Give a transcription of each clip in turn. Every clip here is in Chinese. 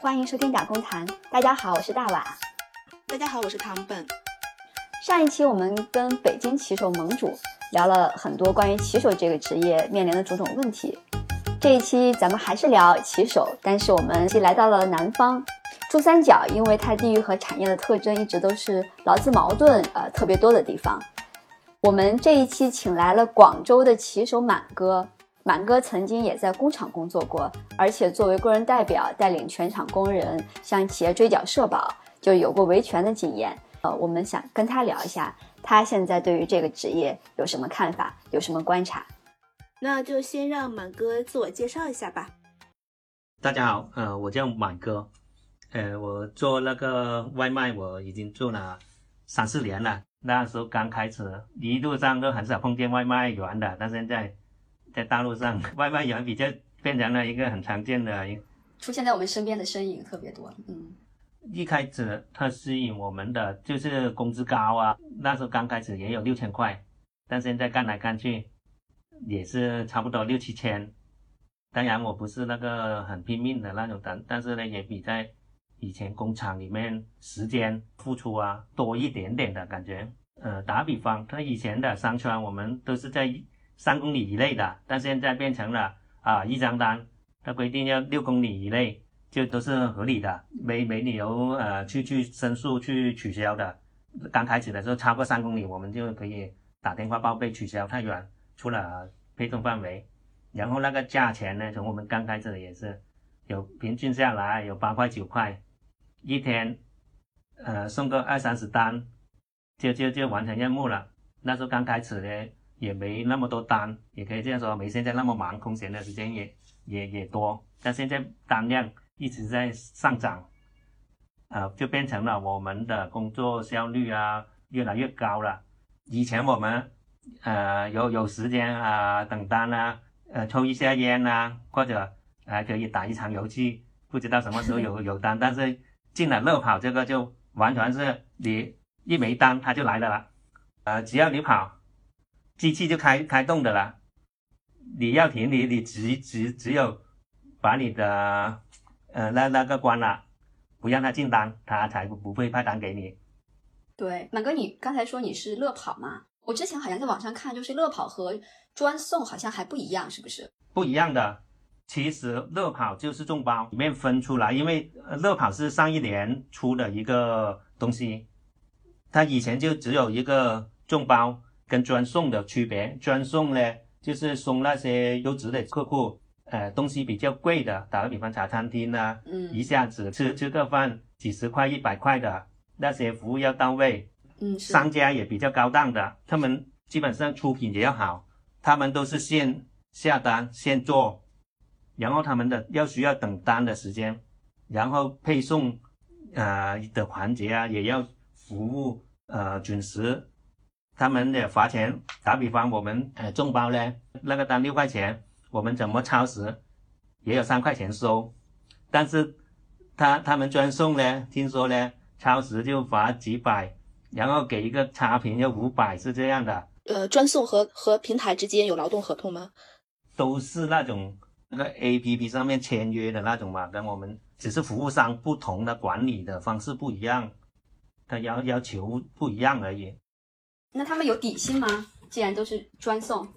欢迎收听打工谈。大家好，我是大瓦。大家好，我是唐本。上一期我们跟北京骑手盟主聊了很多关于骑手这个职业面临的种种问题。这一期咱们还是聊骑手，但是我们来到了南方，珠三角，因为它地域和产业的特征一直都是劳资矛盾呃特别多的地方。我们这一期请来了广州的骑手满哥。满哥曾经也在工厂工作过，而且作为工人代表带领全厂工人向企业追缴社保，就有过维权的经验。呃，我们想跟他聊一下，他现在对于这个职业有什么看法，有什么观察？那就先让满哥自我介绍一下吧。大家好，呃，我叫满哥，呃，我做那个外卖，我已经做了三四年了。那时候刚开始，一路上都很少碰见外卖员的，但现在。在大陆上，外卖员比较变成了一个很常见的，出现在我们身边的身影特别多。嗯，一开始它吸引我们的就是工资高啊，那时候刚开始也有六千块，但现在干来干去也是差不多六七千。当然我不是那个很拼命的那种，人但是呢也比在以前工厂里面时间付出啊多一点点的感觉。呃，打比方，他以前的商圈我们都是在。三公里以内的，但现在变成了啊，一张单，它规定要六公里以内，就都是合理的，没没理由呃去去申诉去取消的。刚开始的时候超过三公里，我们就可以打电话报备取消，太远出了配送范围。然后那个价钱呢，从我们刚开始也是有平均下来有八块九块，一天呃送个二三十单，就就就完成任务了。那时候刚开始的。也没那么多单，也可以这样说，没现在那么忙，空闲的时间也也也多。但现在单量一直在上涨，呃，就变成了我们的工作效率啊越来越高了。以前我们呃有有时间啊等单啊，呃抽一下烟啊，或者还可以打一场游戏，不知道什么时候有 有单。但是进了乐跑这个就完全是你一没单他就来的了，呃，只要你跑。机器就开开动的了，你要停，你你只只只有把你的呃那那个关了，不让他进单，他才不会派单给你。对，满哥，你刚才说你是乐跑嘛？我之前好像在网上看，就是乐跑和专送好像还不一样，是不是？不一样的，其实乐跑就是众包里面分出来，因为乐跑是上一年出的一个东西，它以前就只有一个众包。跟专送的区别，专送呢就是送那些优质的客户，呃，东西比较贵的，打个比方，茶餐厅啊，嗯，一下子吃吃个饭几十块、一百块的那些服务要到位，嗯，商家也比较高档的，他们基本上出品也要好，他们都是现下单现做，然后他们的要需要等单的时间，然后配送，呃的环节啊也要服务呃准时。他们的罚钱，打比方，我们呃众包呢，那个单六块钱，我们怎么超时，也有三块钱收，但是他他们专送呢，听说呢超时就罚几百，然后给一个差评要五百，是这样的。呃，专送和和平台之间有劳动合同吗？都是那种那个 A P P 上面签约的那种嘛，跟我们只是服务商不同的管理的方式不一样，他要要求不一样而已。那他们有底薪吗？既然都是专送，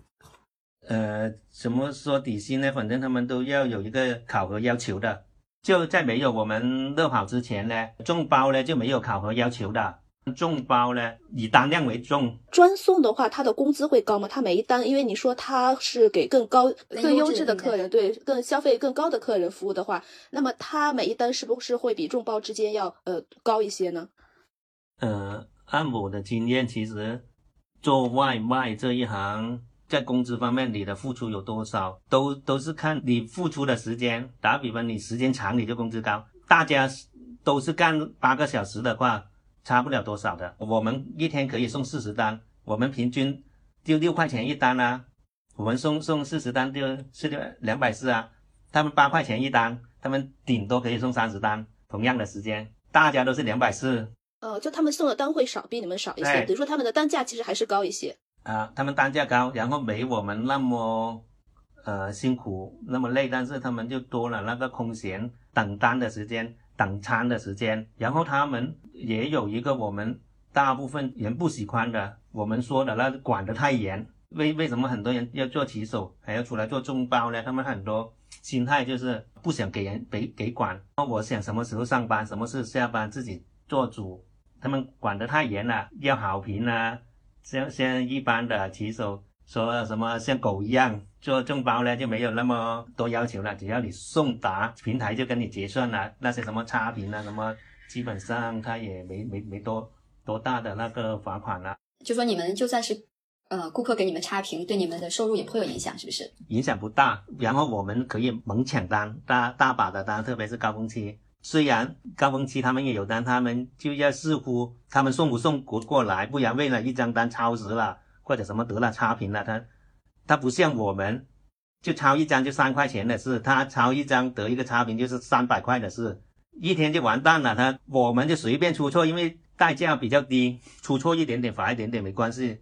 呃，怎么说底薪呢？反正他们都要有一个考核要求的。就在没有我们乐跑之前呢，众包呢就没有考核要求的。众包呢以单量为重。专送的话，他的工资会高吗？他每一单，因为你说他是给更高、更优质的客人，对，更消费更高的客人服务的话，那么他每一单是不是会比众包之间要呃高一些呢？呃。按我的经验，其实做外卖这一行，在工资方面，你的付出有多少，都都是看你付出的时间。打比方，你时间长，你就工资高。大家都是干八个小时的话，差不了多少的。我们一天可以送四十单，我们平均就六块钱一单啊。我们送送四十单就是两百四啊。他们八块钱一单，他们顶多可以送三十单，同样的时间，大家都是两百四。呃，就他们送的单会少，比你们少一些。比如说他们的单价其实还是高一些。啊，他们单价高，然后没我们那么，呃辛苦那么累，但是他们就多了那个空闲等单的时间、等餐的时间，然后他们也有一个我们大部分人不喜欢的，我们说的那管得太严。为为什么很多人要做骑手，还要出来做众包呢？他们很多心态就是不想给人给给管，我想什么时候上班，什么时候下班自己做主。他们管得太严了，要好评啊，像像一般的骑手说什么像狗一样做众包呢，就没有那么多要求了，只要你送达平台就跟你结算了，那些什么差评啊什么，基本上他也没没没多多大的那个罚款了。就说你们就算是。呃，顾客给你们差评，对你们的收入也不会有影响，是不是？影响不大，然后我们可以猛抢单，大大把的单，特别是高峰期。虽然高峰期他们也有单，他们就要视乎他们送不送过过来，不然为了一张单超时了，或者什么得了差评了，他他不像我们，就超一张就三块钱的事，他超一张得一个差评就是三百块的事，一天就完蛋了。他我们就随便出错，因为代价比较低，出错一点点罚一点点没关系。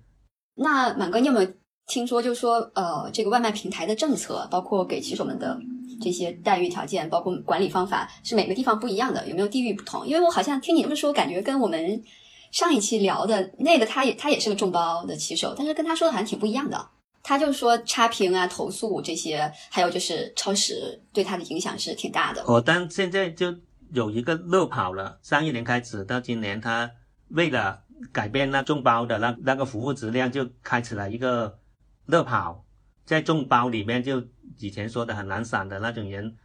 那满哥，你有没有听说，就说呃，这个外卖平台的政策，包括给骑手们的这些待遇条件，包括管理方法，是每个地方不一样的？有没有地域不同？因为我好像听你这么说，感觉跟我们上一期聊的那个，他也他也是个众包的骑手，但是跟他说的好像挺不一样的。他就说差评啊、投诉这些，还有就是超时，对他的影响是挺大的。哦，但现在就有一个乐跑了，上一年开始到今年，他为了。改变那众包的那那个服务质量，就开始了一个乐跑，在众包里面就以前说的很难散的那种人，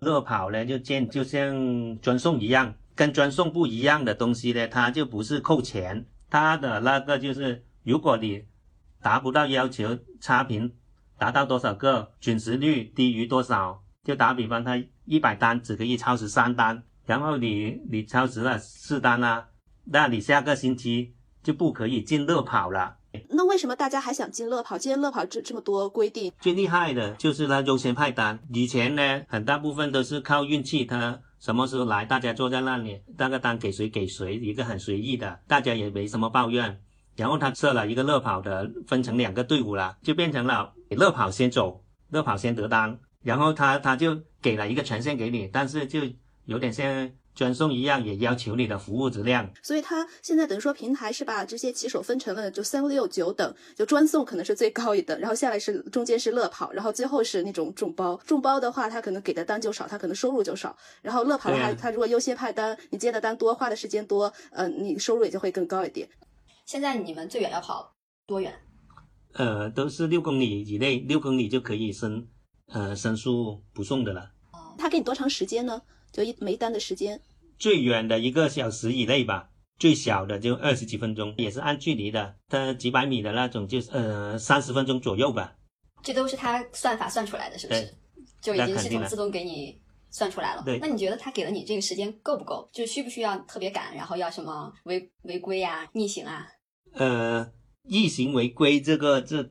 乐跑呢就见就像专送一样，跟专送不一样的东西呢，它就不是扣钱，它的那个就是如果你达不到要求，差评达到多少个，准时率低于多少，就打比方，他一百单只可以超时三单，然后你你超时了四单啊。那你下个星期就不可以进乐跑了。那为什么大家还想进乐跑？今天乐跑这这么多规定，最厉害的就是他优先派单。以前呢，很大部分都是靠运气，他什么时候来，大家坐在那里，那个单给谁给谁，一个很随意的，大家也没什么抱怨。然后他设了一个乐跑的，分成两个队伍了，就变成了乐跑先走，乐跑先得单，然后他他就给了一个权限给你，但是就有点像。专送一样也要求你的服务质量，所以它现在等于说平台是把这些骑手分成了就三六九等，就专送可能是最高一等，然后下来是中间是乐跑，然后最后是那种众包。众包的话，他可能给的单就少，他可能收入就少。然后乐跑的话，他如果优先派单，你接的单多，花的时间多，呃，你收入也就会更高一点。现在你们最远要跑多远？呃，都是六公里以内，六公里就可以申呃申诉不送的了。哦，他给你多长时间呢？就一没单的时间？最远的一个小时以内吧，最小的就二十几分钟，也是按距离的。它几百米的那种，就是呃三十分钟左右吧。这都是他算法算出来的，是不是？就已经系统自动给你算出来了。对。那你觉得他给了你这个时间够不够？就需不需要特别赶，然后要什么违违规啊、逆行啊？呃，逆行违规这个这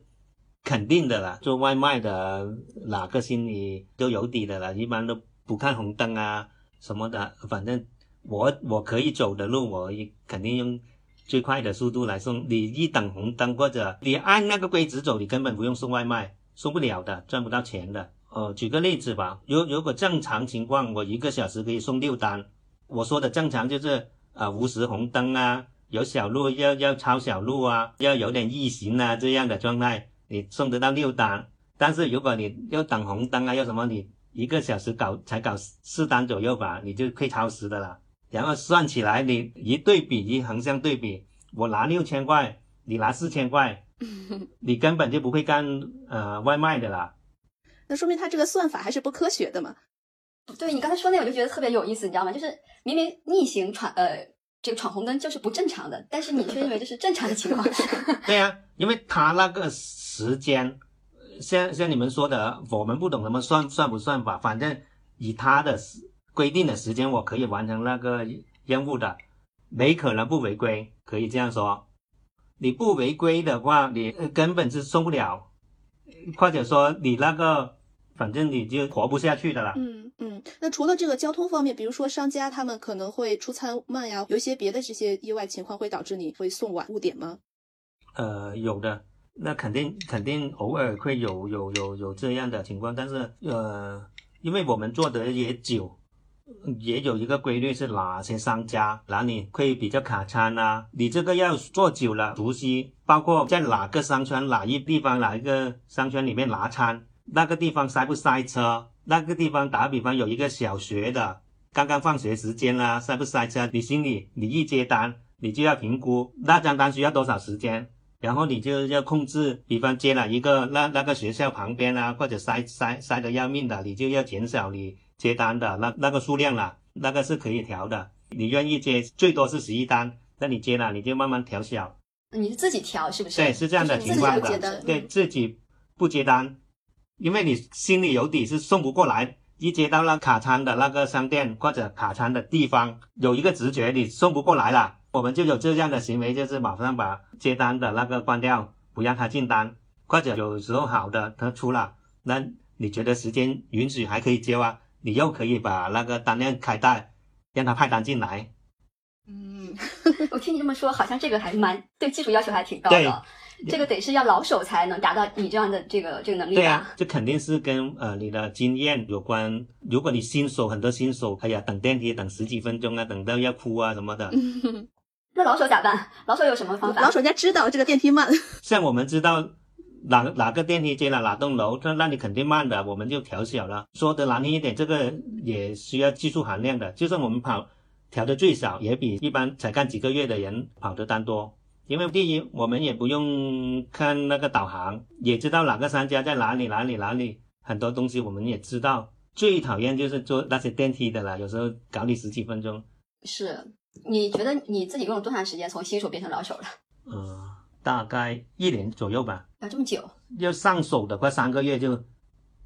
肯定的啦。做外卖的哪个心里都有底的了，一般都不看红灯啊什么的，反正。我我可以走的路，我肯定用最快的速度来送。你一等红灯或者你按那个规则走，你根本不用送外卖，送不了的，赚不到钱的。呃，举个例子吧，如如果正常情况，我一个小时可以送六单。我说的正常就是啊，无时红灯啊，有小路要要超小路啊，要有点异形啊这样的状态，你送得到六单。但是如果你要等红灯啊，要什么你一个小时搞才搞四单左右吧，你就会超时的了。然后算起来，你一对比一横向对比，我拿六千块，你拿四千块，你根本就不会干呃外卖的啦。那说明他这个算法还是不科学的嘛？对你刚才说那，我就觉得特别有意思，你知道吗？就是明明逆行闯呃这个闯红灯就是不正常的，但是你却认为这是正常的情况。对呀，因为他那个时间，像像你们说的，我们不懂什么算算不算法，反正以他的时。规定的时间我可以完成那个任务的，没可能不违规，可以这样说。你不违规的话，你根本是送不了，或者说你那个，反正你就活不下去的了。嗯嗯。那除了这个交通方面，比如说商家他们可能会出餐慢呀，有一些别的这些意外情况会导致你会送晚误点吗？呃，有的，那肯定肯定偶尔会有有有有这样的情况，但是呃，因为我们做的也久，也有一个规律是哪些商家哪里会比较卡餐啊，你这个要做久了熟悉，包括在哪个商圈哪一地方哪一个商圈里面拿餐，那个地方塞不塞车，那个地方打比方有一个小学的刚刚放学时间啦，塞不塞车，你心里你一接单，你就要评估那张单需要多少时间。然后你就要控制，比方接了一个那那个学校旁边啊，或者塞塞塞的要命的，你就要减少你接单的那那个数量了，那个是可以调的。你愿意接最多是十一单，那你接了你就慢慢调小。你是自己调是不是？对，是这样的情况的。对自己不接单，因为你心里有底是送不过来。一接到那卡餐的那个商店或者卡餐的地方，有一个直觉你送不过来了。我们就有这样的行为，就是马上把接单的那个关掉，不让他进单，或者有时候好的他出了，那你觉得时间允许还可以接啊？你又可以把那个单量开大，让他派单进来。嗯，我听你这么说，好像这个还蛮对技术要求还挺高的。这个得是要老手才能达到你这样的这个这个能力对啊，这肯定是跟呃你的经验有关。如果你新手，很多新手，哎呀，等电梯等十几分钟啊，等到要哭啊什么的。那老手咋办？老手有什么方法？老手人家知道这个电梯慢。像我们知道哪哪个电梯接了哪栋楼，那那你肯定慢的，我们就调小了。说的难听一点，这个也需要技术含量的。就算我们跑调的最少，也比一般才干几个月的人跑的单多。因为第一，我们也不用看那个导航，也知道哪个商家在哪里哪里哪里，很多东西我们也知道。最讨厌就是坐那些电梯的了，有时候搞你十几分钟。是。你觉得你自己用了多长时间从新手变成老手了？嗯，大概一年左右吧。要这么久？要上手的快三个月就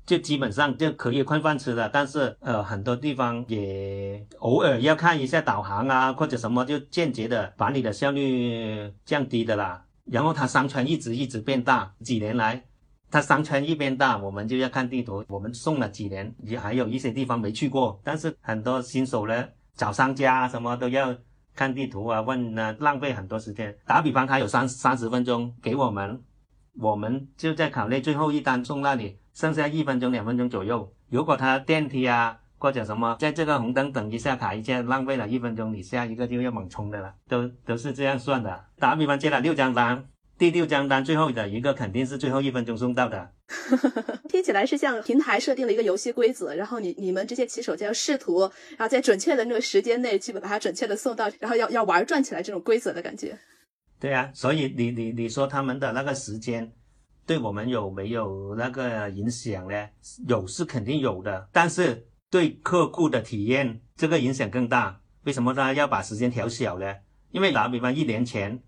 就基本上就可以混饭吃了。但是呃，很多地方也偶尔要看一下导航啊，或者什么，就间接的把你的效率降低的啦。然后它商圈一直一直变大，几年来它商圈一变大，我们就要看地图。我们送了几年，也还有一些地方没去过。但是很多新手呢。找商家什么都要看地图啊，问啊，浪费很多时间。打比方，他有三三十分钟给我们，我们就在考虑最后一单送那里，剩下一分钟、两分钟左右。如果他电梯啊或者什么，在这个红灯等一下卡一下，浪费了一分钟，你下一个就要猛冲的了，都都是这样算的。打比方接了六张单。第六张单最后的一个肯定是最后一分钟送到的，听起来是像平台设定了一个游戏规则，然后你你们这些骑手就要试图，然后在准确的那个时间内去把它准确的送到，然后要要玩转起来这种规则的感觉。对啊，所以你你你说他们的那个时间对我们有没有那个影响呢？有是肯定有的，但是对客户的体验这个影响更大。为什么他要把时间调小呢？因为打比方一年前。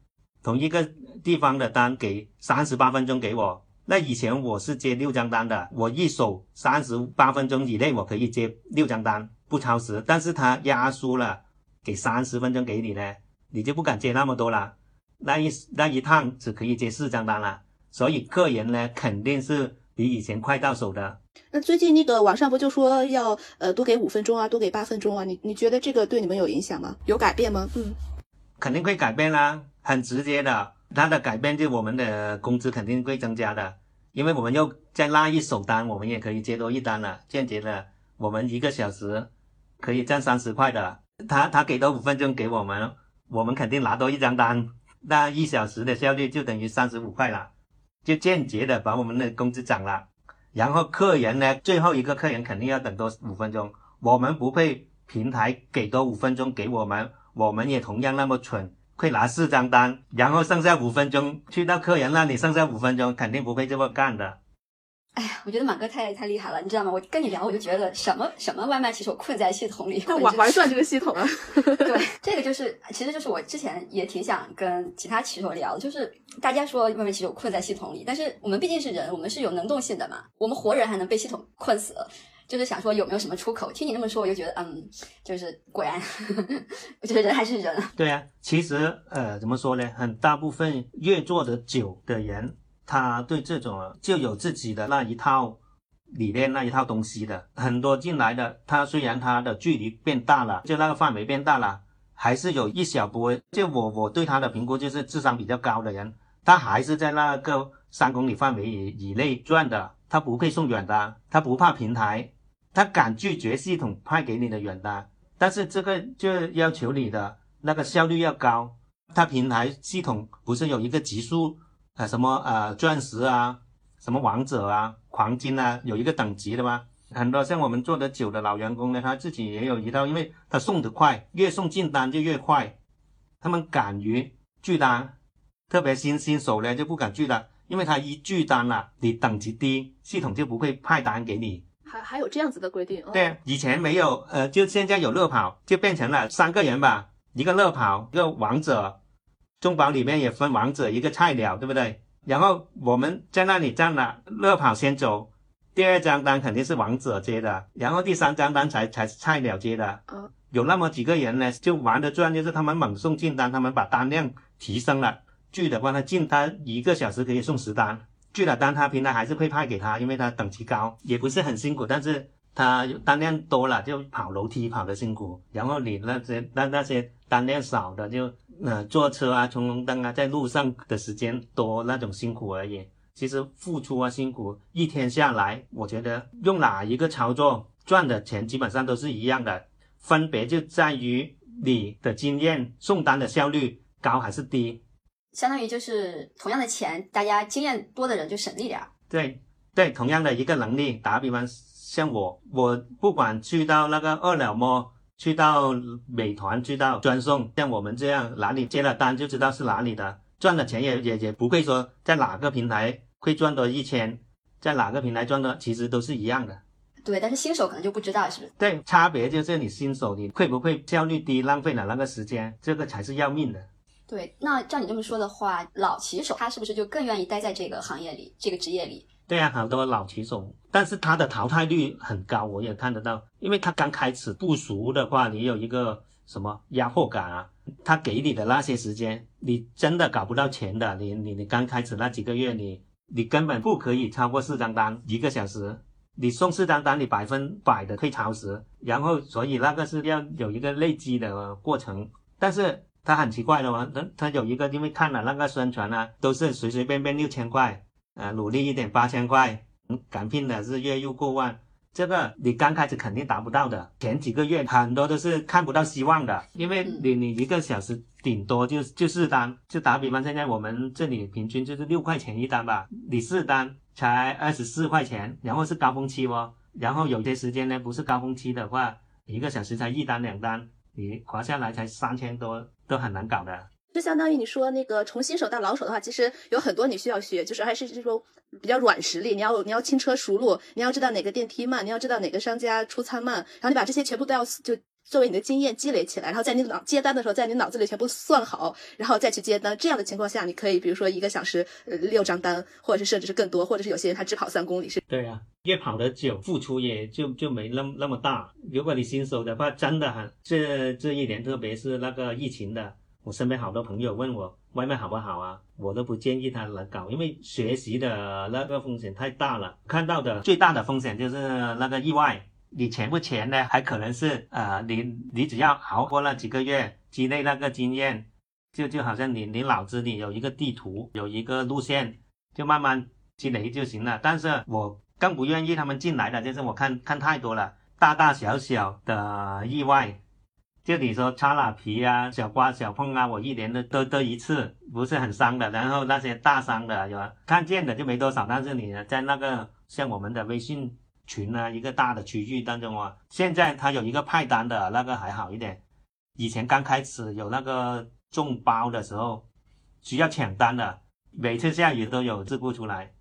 同一个地方的单给三十八分钟给我，那以前我是接六张单的，我一手三十八分钟以内我可以接六张单，不超时。但是他压缩了，给三十分钟给你呢，你就不敢接那么多了，那一那一趟只可以接四张单了。所以客人呢肯定是比以前快到手的。那最近那个网上不就说要呃多给五分钟啊，多给八分钟啊？你你觉得这个对你们有影响吗？有改变吗？嗯，肯定会改变啦。很直接的，它的改变就我们的工资肯定会增加的，因为我们又再拉一手单，我们也可以接多一单了。间接的，我们一个小时可以赚三十块的，他他给多五分钟给我们，我们肯定拿多一张单，那一小时的效率就等于三十五块了，就间接的把我们的工资涨了。然后客人呢，最后一个客人肯定要等多五分钟，我们不会平台给多五分钟给我们，我们也同样那么蠢。会拿四张单，然后剩下五分钟去到客人那里，剩下五分钟肯定不会这么干的。哎呀，我觉得马哥太太厉害了，你知道吗？我跟你聊，我就觉得什么什么外卖骑手困在系统里，玩玩转这个系统啊。对，这个就是，其实就是我之前也挺想跟其他骑手聊，就是大家说外卖骑手困在系统里，但是我们毕竟是人，我们是有能动性的嘛，我们活人还能被系统困死。就是想说有没有什么出口？听你那么说，我就觉得，嗯，就是果然，我觉得人还是人。对啊，其实呃，怎么说呢？很大部分越做的久的人，他对这种就有自己的那一套理念、那一套东西的。很多进来的，他虽然他的距离变大了，就那个范围变大了，还是有一小波。就我我对他的评估就是智商比较高的人，他还是在那个三公里范围以以内转的，他不配送远单，他不怕平台，他敢拒绝系统派给你的远单。但是这个就要求你的那个效率要高，它平台系统不是有一个级数啊，什么呃钻石啊，什么王者啊，黄金啊，有一个等级的吗？很多像我们做的久的老员工呢，他自己也有一套，因为他送的快，越送进单就越快，他们敢于拒单，特别新新手呢就不敢拒单，因为他一拒单了，你等级低，系统就不会派单给你。还还有这样子的规定？对，以前没有，呃，就现在有乐跑，就变成了三个人吧，一个乐跑，一个王者，中保里面也分王者，一个菜鸟，对不对？然后我们在那里站了，乐跑先走。第二张单肯定是王者接的，然后第三张单才才是菜鸟接的。嗯，有那么几个人呢，就玩的转，就是他们猛送进单，他们把单量提升了。巨的话，他进单一个小时可以送十单，去了单他平台还是会派给他，因为他等级高，也不是很辛苦，但是他单量多了就跑楼梯跑的辛苦，然后你那些那那些单量少的就呃坐车啊、冲红灯啊，在路上的时间多那种辛苦而已。其实付出啊辛苦，一天下来，我觉得用哪一个操作赚的钱基本上都是一样的，分别就在于你的经验、送单的效率高还是低。相当于就是同样的钱，大家经验多的人就省力点儿。对对，同样的一个能力，打比方像我，我不管去到那个饿了么，去到美团，去到专送，像我们这样哪里接了单就知道是哪里的，赚的钱也也也不会说在哪个平台。会赚多一千，在哪个平台赚的其实都是一样的。对，但是新手可能就不知道，是不是？对，差别就是你新手你会不会效率低，浪费了那个时间，这个才是要命的。对，那照你这么说的话，老骑手他是不是就更愿意待在这个行业里，这个职业里？对啊，好多老骑手，但是他的淘汰率很高，我也看得到，因为他刚开始不熟的话，你有一个什么压迫感啊？他给你的那些时间，你真的搞不到钱的。你你你刚开始那几个月，你。你根本不可以超过四张单一个小时，你送四张单，你百分百的会超时，然后所以那个是要有一个累积的过程。但是他很奇怪的嘛，他他有一个，因为看了那个宣传啊，都是随随便便六千块，呃，努力一点八千块，嗯，敢拼的是月入过万。这个你刚开始肯定达不到的，前几个月很多都是看不到希望的，因为你你一个小时顶多就就四单，就打比方，现在我们这里平均就是六块钱一单吧，你四单才二十四块钱，然后是高峰期哦，然后有些时间呢不是高峰期的话，一个小时才一单两单，你划下来才三千多，都很难搞的。就相当于你说那个从新手到老手的话，其实有很多你需要学，就是还是这种比较软实力。你要你要轻车熟路，你要知道哪个电梯慢，你要知道哪个商家出餐慢，然后你把这些全部都要就作为你的经验积累起来，然后在你脑接单的时候，在你脑子里全部算好，然后再去接单。这样的情况下，你可以比如说一个小时呃六张单，或者是甚至是更多，或者是有些人他只跑三公里是。对呀，越跑的久，付出也就就没那么那么大。如果你新手的话，真的很这这一年，特别是那个疫情的。我身边好多朋友问我外卖好不好啊，我都不建议他来搞，因为学习的那个风险太大了。看到的最大的风险就是那个意外，你钱不钱呢？还可能是呃，你你只要熬过那几个月，积累那个经验，就就好像你你脑子里有一个地图，有一个路线，就慢慢积累就行了。但是我更不愿意他们进来的，就是我看看太多了，大大小小的意外。就你说擦了皮啊，小刮小碰啊，我一年都都都一次，不是很伤的。然后那些大伤的，有看见的就没多少。但是你在那个像我们的微信群呢，一个大的区域当中啊，现在他有一个派单的那个还好一点。以前刚开始有那个中包的时候，需要抢单的，每次下雨都有事故出来。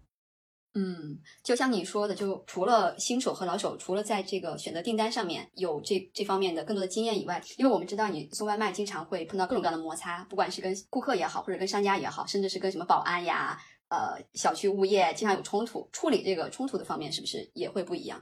嗯，就像你说的，就除了新手和老手，除了在这个选择订单上面有这这方面的更多的经验以外，因为我们知道你送外卖经常会碰到各种各样的摩擦，不管是跟顾客也好，或者跟商家也好，甚至是跟什么保安呀、呃小区物业，经常有冲突，处理这个冲突的方面是不是也会不一样？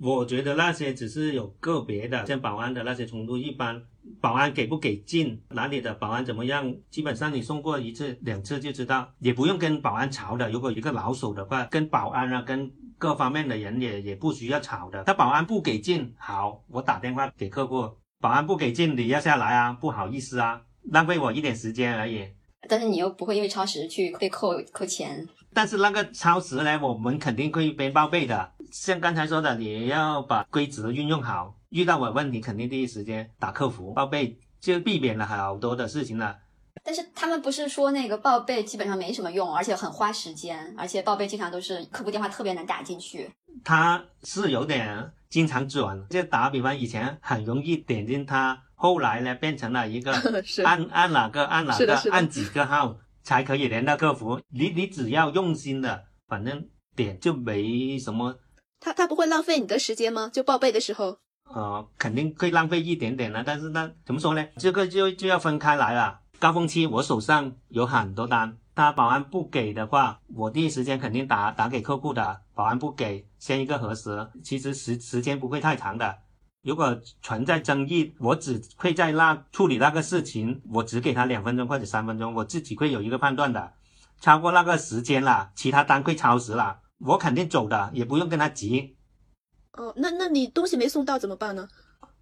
我觉得那些只是有个别的，像保安的那些冲突，一般保安给不给进，哪里的保安怎么样，基本上你送过一次两次就知道，也不用跟保安吵的。如果一个老手的话，跟保安啊，跟各方面的人也也不需要吵的。他保安不给进，好，我打电话给客户，保安不给进，你要下来啊，不好意思啊，浪费我一点时间而已。但是你又不会因为超时去被扣扣钱。但是那个超时呢，我们肯定会被报备的。像刚才说的，你要把规则运用好，遇到我问题肯定第一时间打客服报备，就避免了好多的事情了。但是他们不是说那个报备基本上没什么用，而且很花时间，而且报备经常都是客服电话特别难打进去。他是有点经常转，就打比方，以前很容易点进他，后来呢变成了一个 按按哪个按哪个按几个号才可以连到客服。你你只要用心的，反正点就没什么。他他不会浪费你的时间吗？就报备的时候？呃，肯定会浪费一点点的，但是那怎么说呢？这个就就要分开来了。高峰期我手上有很多单，他保安不给的话，我第一时间肯定打打给客户的。保安不给，先一个核实，其实时时间不会太长的。如果存在争议，我只会在那处理那个事情，我只给他两分钟或者三分钟，我自己会有一个判断的。超过那个时间了，其他单会超时了，我肯定走的，也不用跟他急。哦，那那你东西没送到怎么办呢？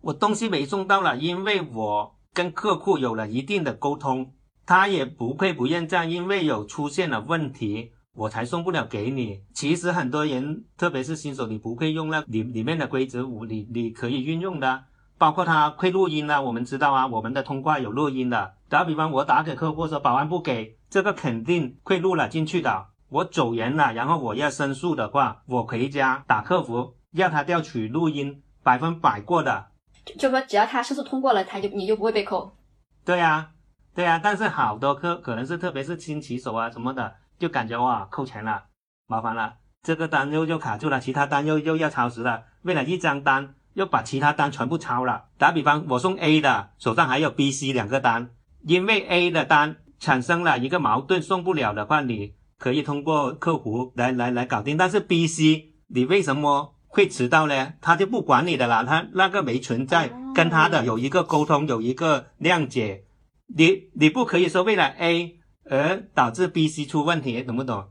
我东西没送到了，因为我跟客户有了一定的沟通，他也不会不认账，因为有出现了问题，我才送不了给你。其实很多人，特别是新手，你不会用那里里面的规则，我你你可以运用的，包括他会录音的，我们知道啊，我们的通话有录音的。打比方，我打给客户说保安不给，这个肯定会录了进去的。我走人了，然后我要申诉的话，我回家打客服。要他调取录音，百分百过的，就说只要他申诉通过了，他就你就不会被扣。对呀，对呀，但是好多客可能是特别是新骑手啊什么的，就感觉哇扣钱了，麻烦了，这个单又又卡住了，其他单又又要超时了，为了一张单又把其他单全部超了。打比方，我送 A 的，手上还有 B、C 两个单，因为 A 的单产生了一个矛盾，送不了的话，你可以通过客服来来来搞定。但是 B、C 你为什么？会迟到呢，他就不管你的了，他那个没存在，跟他的有一个沟通，有一个谅解，你你不可以说为了 A 而导致 B、C 出问题，懂不懂？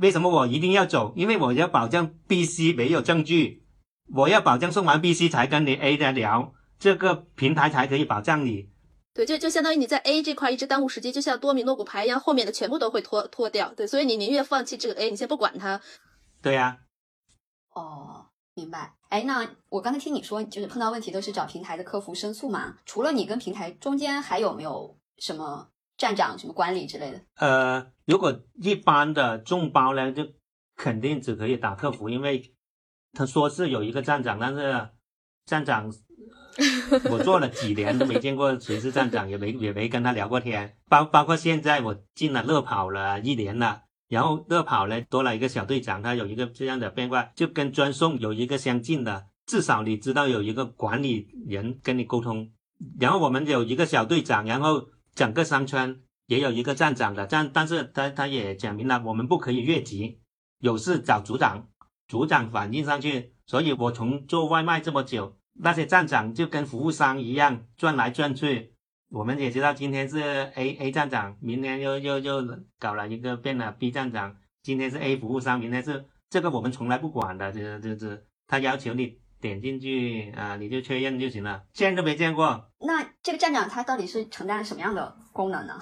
为什么我一定要走？因为我要保证 B、C 没有证据，我要保证送完 B、C 才跟你 A 的聊，这个平台才可以保障你。对，就就相当于你在 A 这块一直耽误时间，就像多米诺骨牌一样，后面的全部都会脱脱掉。对，所以你宁愿放弃这个 A，你先不管它。对呀。哦。明白，哎，那我刚才听你说，就是碰到问题都是找平台的客服申诉嘛？除了你跟平台中间，还有没有什么站长、什么管理之类的？呃，如果一般的众包呢，就肯定只可以打客服，因为他说是有一个站长，但是站长 我做了几年都没见过谁是站长，也没也没跟他聊过天。包包括现在我进了乐跑了一年了。然后乐跑呢多了一个小队长，他有一个这样的变化，就跟专送有一个相近的，至少你知道有一个管理人跟你沟通。然后我们有一个小队长，然后整个商圈也有一个站长的站，但是他他也讲明了，我们不可以越级，有事找组长，组长反映上去。所以我从做外卖这么久，那些站长就跟服务商一样转来转去。我们也知道今天是 A A 站长，明天又又又搞了一个变了 B 站长，今天是 A 服务商，明天是这个我们从来不管的，这这这，他要求你点进去啊，你就确认就行了，见都没见过。那这个站长他到底是承担什么样的功能呢？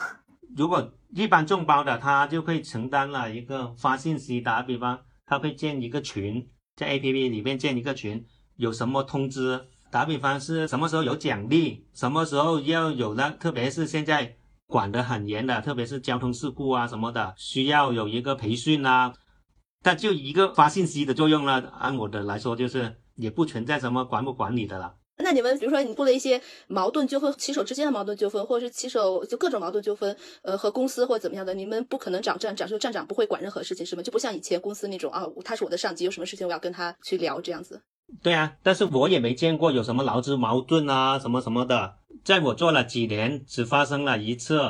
如果一般众包的，他就会承担了一个发信息，打比方，他会建一个群，在 A P P 里面建一个群，有什么通知。打比方是什么时候有奖励，什么时候要有的，特别是现在管得很严的，特别是交通事故啊什么的，需要有一个培训啊。但就一个发信息的作用了，按我的来说，就是也不存在什么管不管理的了。那你们比如说你出了一些矛盾纠纷，骑手之间的矛盾纠纷，或者是骑手就各种矛盾纠纷，呃，和公司或怎么样的，你们不可能找站长，说站长不会管任何事情，是吗？就不像以前公司那种啊，他是我的上级，有什么事情我要跟他去聊这样子。对啊，但是我也没见过有什么劳资矛盾啊，什么什么的。在我做了几年，只发生了一次，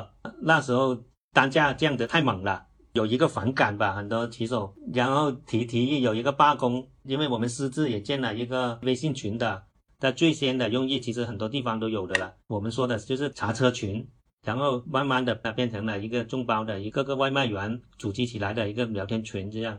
那时候单价降得太猛了，有一个反感吧，很多骑手，然后提提议有一个罢工，因为我们私自也建了一个微信群的，它最先的用意其实很多地方都有的了。我们说的就是查车群，然后慢慢的它变成了一个众包的一个个外卖员组织起来的一个聊天群这样。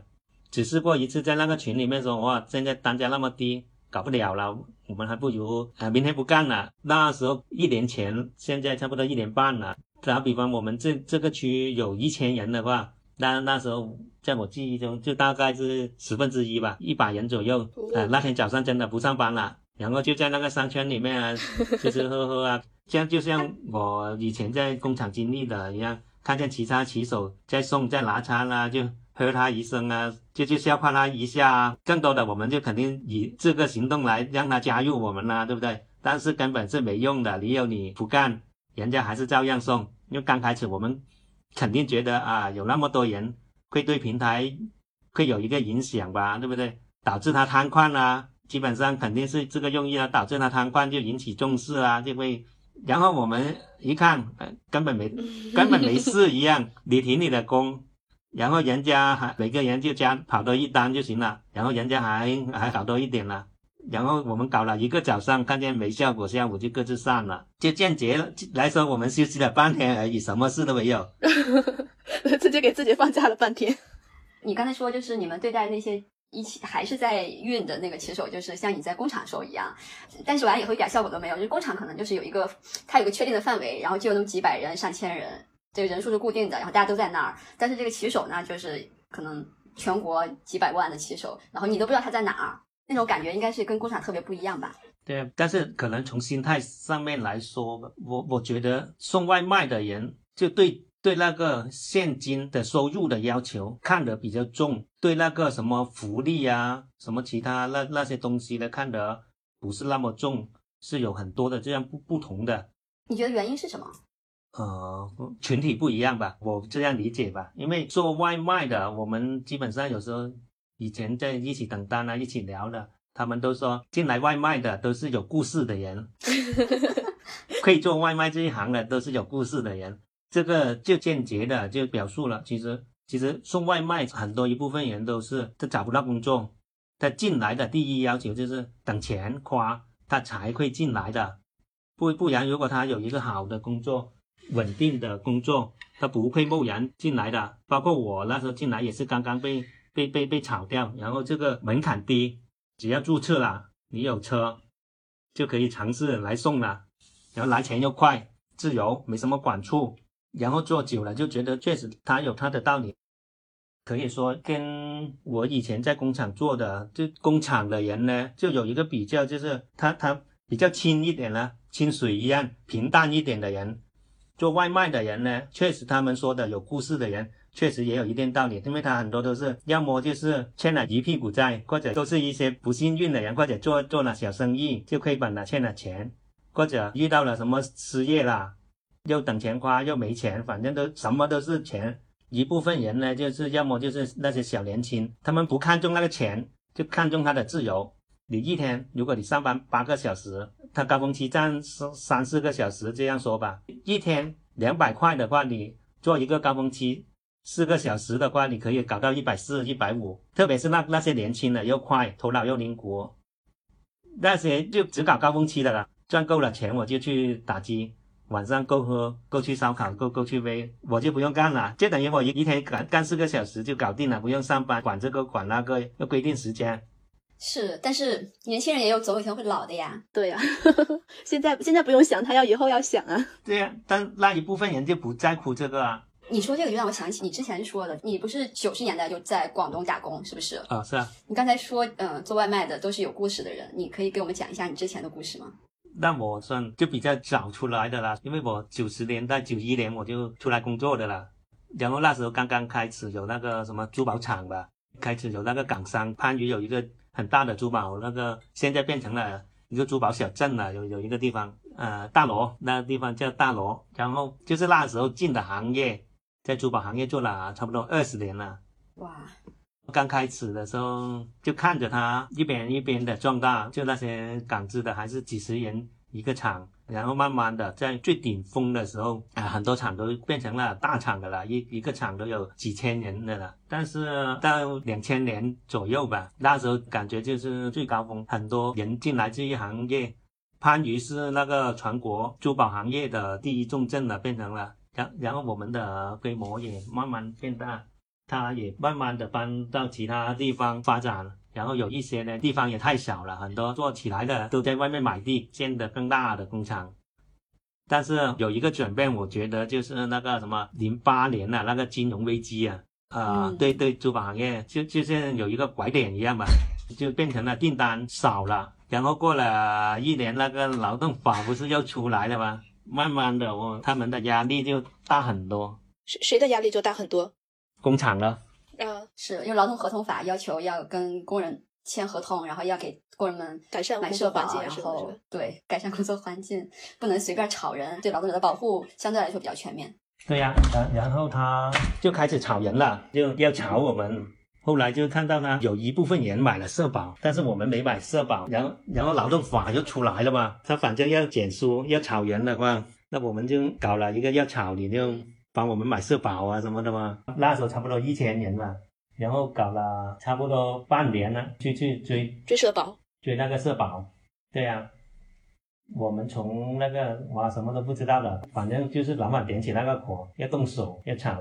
只试过一次，在那个群里面说哇，现在单价那么低，搞不了了，我们还不如啊，明天不干了。那时候一年前，现在差不多一年半了。打比方，我们这这个区有一千人的话，那那时候在我记忆中就大概是十分之一吧，一百人左右。呃，那天早上真的不上班了，然后就在那个商圈里面啊，吃吃喝喝啊，像就像我以前在工厂经历的一样，看见其他骑手在送在拿餐啊，就喝他一声啊，就去笑话他一下啊。更多的我们就肯定以这个行动来让他加入我们啦，对不对？但是根本是没用的，你有你不干，人家还是照样送。因为刚开始我们。肯定觉得啊，有那么多人会对平台会有一个影响吧，对不对？导致他瘫痪啊，基本上肯定是这个用意啊，导致他瘫痪就引起重视啊，就会。然后我们一看，根本没根本没事一样，你停你的工，然后人家还每个人就加跑多一单就行了，然后人家还还好多一点了。然后我们搞了一个早上，看见没效果，下午就各自散了。就间接来说，我们休息了半天而已，什么事都没有，直接给自己放假了半天。你刚才说，就是你们对待那些一起还是在运的那个骑手，就是像你在工厂时候一样，但是完了以后一点效果都没有。就是工厂可能就是有一个，它有个确定的范围，然后就有那么几百人、上千人，这个人数是固定的，然后大家都在那儿。但是这个骑手呢，就是可能全国几百万的骑手，然后你都不知道他在哪儿。那种感觉应该是跟工厂特别不一样吧？对，但是可能从心态上面来说，我我觉得送外卖的人就对对那个现金的收入的要求看得比较重，对那个什么福利啊、什么其他那那些东西的看得不是那么重，是有很多的这样不不同的。你觉得原因是什么？呃，群体不一样吧，我这样理解吧。因为做外卖的，我们基本上有时候。以前在一起等单啊，一起聊的，他们都说进来外卖的都是有故事的人，可以做外卖这一行的都是有故事的人，这个就间接的就表述了，其实其实送外卖很多一部分人都是他找不到工作，他进来的第一要求就是等钱花，他才会进来的，不不然如果他有一个好的工作，稳定的工作，他不会贸然进来的。包括我那时候进来也是刚刚被。被被被炒掉，然后这个门槛低，只要注册了，你有车就可以尝试来送了，然后来钱又快，自由，没什么管束，然后做久了就觉得确实它有它的道理，可以说跟我以前在工厂做的，就工厂的人呢，就有一个比较，就是他他比较轻一点了，清水一样平淡一点的人，做外卖的人呢，确实他们说的有故事的人。确实也有一定道理，因为他很多都是要么就是欠了一屁股债，或者都是一些不幸运的人，或者做做了小生意就亏本了，欠了钱，或者遇到了什么失业啦，又等钱花又没钱，反正都什么都是钱。一部分人呢，就是要么就是那些小年轻，他们不看重那个钱，就看重他的自由。你一天如果你上班八个小时，他高峰期占三三四个小时，这样说吧，一天两百块的话，你做一个高峰期。四个小时的话，你可以搞到一百四、一百五，特别是那那些年轻的又快，头脑又灵活，那些就只搞高峰期的了，赚够了钱我就去打机，晚上够喝够去烧烤够够去飞，我就不用干了，就等于我一一天干干四个小时就搞定了，不用上班管这个管那个，要规定时间。是，但是年轻人也有总有一天会老的呀。对呀，现在现在不用想，他要以后要想啊。对呀，但那一部分人就不在乎这个啊。你说这个就让我想起你之前说的，你不是九十年代就在广东打工，是不是？啊，是啊。你刚才说，嗯，做外卖的都是有故事的人，你可以给我们讲一下你之前的故事吗？那我算就比较早出来的啦，因为我九十年代九一年我就出来工作的了，然后那时候刚刚开始有那个什么珠宝厂吧，开始有那个港商，番禺有一个很大的珠宝，那个现在变成了一个珠宝小镇了，有有一个地方，呃，大罗，那个地方叫大罗，然后就是那时候进的行业。在珠宝行业做了差不多二十年了，哇！刚开始的时候就看着它一边一边的壮大，就那些港资的还是几十人一个厂，然后慢慢的在最顶峰的时候啊，很多厂都变成了大厂的了，一一个厂都有几千人的了。但是到两千年左右吧，那时候感觉就是最高峰，很多人进来这一行业，番禺是那个全国珠宝行业的第一重镇了，变成了。然然后我们的规模也慢慢变大，它也慢慢的搬到其他地方发展，然后有一些呢地方也太小了，很多做起来的都在外面买地建的更大的工厂。但是有一个转变，我觉得就是那个什么零八年啊那个金融危机啊，啊、嗯对对，珠宝行业就就像有一个拐点一样吧，就变成了订单少了，然后过了一年，那个劳动法不是又出来了吗？慢慢的，我他们的压力就大很多，谁谁的压力就大很多工厂了。啊？是因为劳动合同法要求要跟工人签合同，然后要给工人们改善买社保，工作环境啊然后对改善工作环境，不能随便炒人，对劳动者的保护相对来说比较全面。对呀、然然后他就开始炒人了，就要炒我们。后来就看到他有一部分人买了社保，但是我们没买社保，然后然后劳动法就出来了嘛，他反正要减书要炒人的话，那我们就搞了一个要炒，你就帮我们买社保啊什么的嘛。那时候差不多一千人嘛，然后搞了差不多半年了，去去追追社保，追那个社保，对呀、我们从那个哇什么都不知道的，反正就是老板点起那个火，要动手要炒，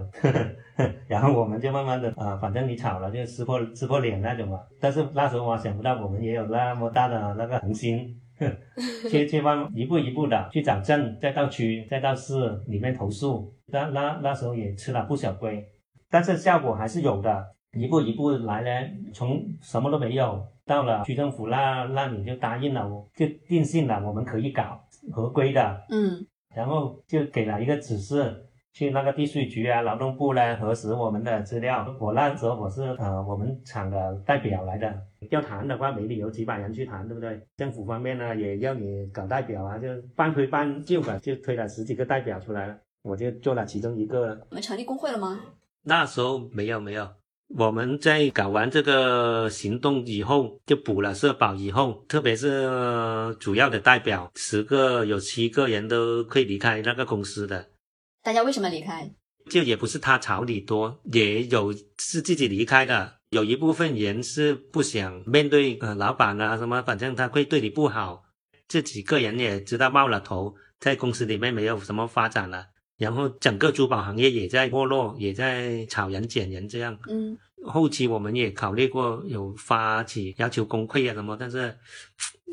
然后我们就慢慢的啊、反正你炒了就撕破撕破脸那种嘛。但是那时候我想不到我们也有那么大的那个恒心，去去慢一步一步的去找镇，再到区，再到市里面投诉，那那那时候也吃了不少亏，但是效果还是有的。一步一步来呢，从什么都没有，到了区政府那那你就答应了，我就定性了，我们可以搞合规的，嗯然后就给了一个指示，去那个地税局啊、劳动部呢核实我们的资料。我那时候我是呃我们厂的代表来的，要谈的话没理由几百人去谈，对不对？政府方面呢也要你搞代表啊，就半推半就吧，就推了十几个代表出来了，我就做了其中一个。你们成立工会了吗？那时候没有没有，我们在搞完这个行动以后，就补了社保以后，特别是呃主要的代表，十个有七个人都可以离开那个公司的。大家为什么离开？就也不是他炒你多，也有是自己离开的。有一部分人是不想面对呃老板啊什么，反正他会对你不好。自己个人也知道冒了头，在公司里面没有什么发展了，然后整个珠宝行业也在没落，也在炒人减人这样。嗯后期我们也考虑过有发起要求工会啊什么，但是，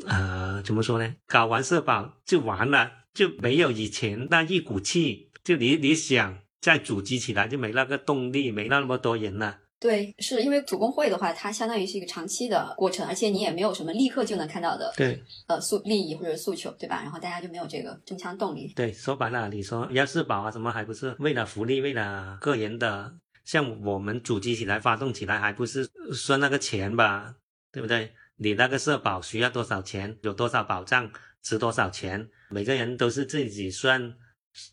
呃，怎么说呢？搞完社保就完了，就没有以前那一股气。就你你想再组织起来，就没那个动力，没那么多人了。对，是因为组工会的话，它相当于是一个长期的过程，而且你也没有什么立刻就能看到的对呃诉利益或者诉求，对吧？然后大家就没有这个争强动力。对，说白了，你说要社保啊什么，还不是为了福利，为了个人的，像我们组织起来、发动起来，还不是算那个钱吧？对不对？你那个社保需要多少钱，有多少保障，值多少钱，每个人都是自己算，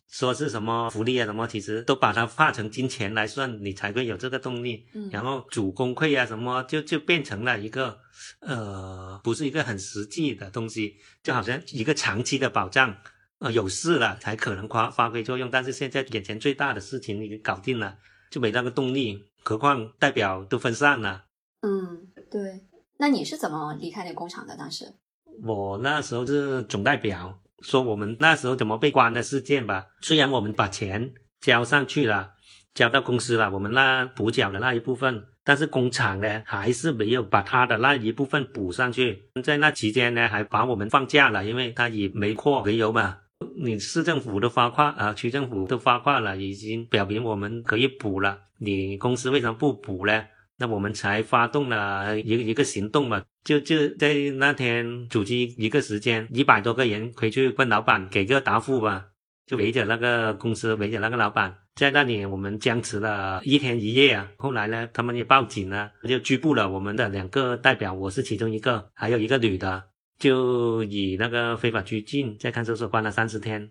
说是什么福利啊什么，其实都把它化成金钱来算，你才会有这个动力。嗯然后主工会啊什么，就就变成了一个呃，不是一个很实际的东西，就好像一个长期的保障。呃，有事了才可能发发挥作用，但是现在眼前最大的事情你给搞定了，就没那个动力，何况代表都分散了。嗯，对。那你是怎么离开那工厂的？当时？我那时候是总代表，说我们那时候怎么被关的事件吧。虽然我们把钱交上去了，交到公司了，我们那补缴的那一部分，但是工厂呢还是没有把他的那一部分补上去。在那期间呢，还把我们放假了，因为他以没货为由嘛。你市政府都发话啊，区政府都发话了，已经表明我们可以补了。你公司为什么不补呢？那我们才发动了一个一个行动嘛，就就在那天组织一个时间，一百多个人回去问老板给个答复吧，就围着那个公司，围着那个老板，在那里我们僵持了一天一夜啊。后来呢，他们也报警了，就拘捕了我们的两个代表，我是其中一个，还有一个女的，就以那个非法拘禁在看守所关了三十天，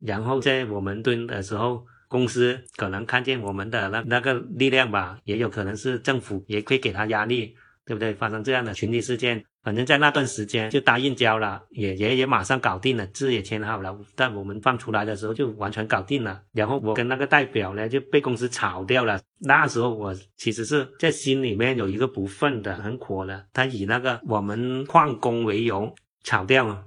然后在我们蹲的时候。公司可能看见我们的那那个力量吧，也有可能是政府也会给他压力，对不对？发生这样的群体事件，反正在那段时间就答应交了，也也也马上搞定了，字也签好了，但我们放出来的时候就完全搞定了。然后我跟那个代表呢就被公司炒掉了。那时候我其实是在心里面有一个不忿的，很火的，他以那个我们旷工为由炒掉了。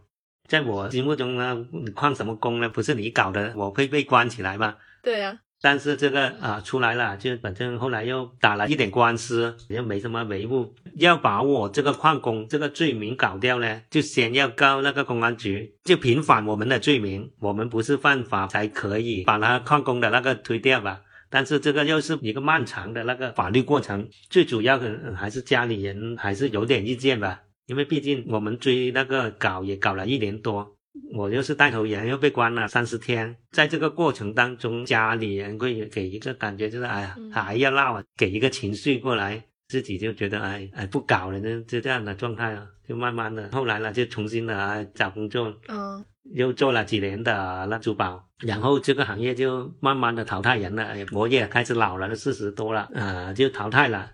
在我心目中呢，你旷什么工呢？不是你搞的，我会被关起来吗？对呀、但是这个啊出来了，就反正后来又打了一点官司，又没什么维护。要把我这个矿工这个罪名搞掉呢，就先要告那个公安局，就平反我们的罪名。我们不是犯法才可以把他矿工的那个推掉吧？但是这个又是一个漫长的那个法律过程，最主要的还是家里人还是有点意见吧，因为毕竟我们追那个搞也搞了一年多，我又是带头人，又被关了三十天，在这个过程当中，家里人会给一个感觉就是哎呀还要闹啊，给一个情绪过来，自己就觉得哎哎不搞了，就就这样的状态啊，就慢慢的后来呢就重新的找工作，嗯。又做了几年的那珠宝，然后这个行业就慢慢的淘汰人了，我也开始老了，都四十多了，呃，就淘汰了，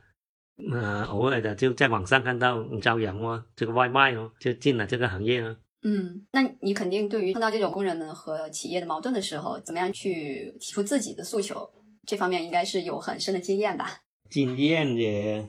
呃，偶尔的就在网上看到招人哦，这个外卖哦，就进了这个行业了。嗯，那你肯定对于碰到这种工人们和企业的矛盾的时候，怎么样去提出自己的诉求，这方面应该是有很深的经验吧？经验也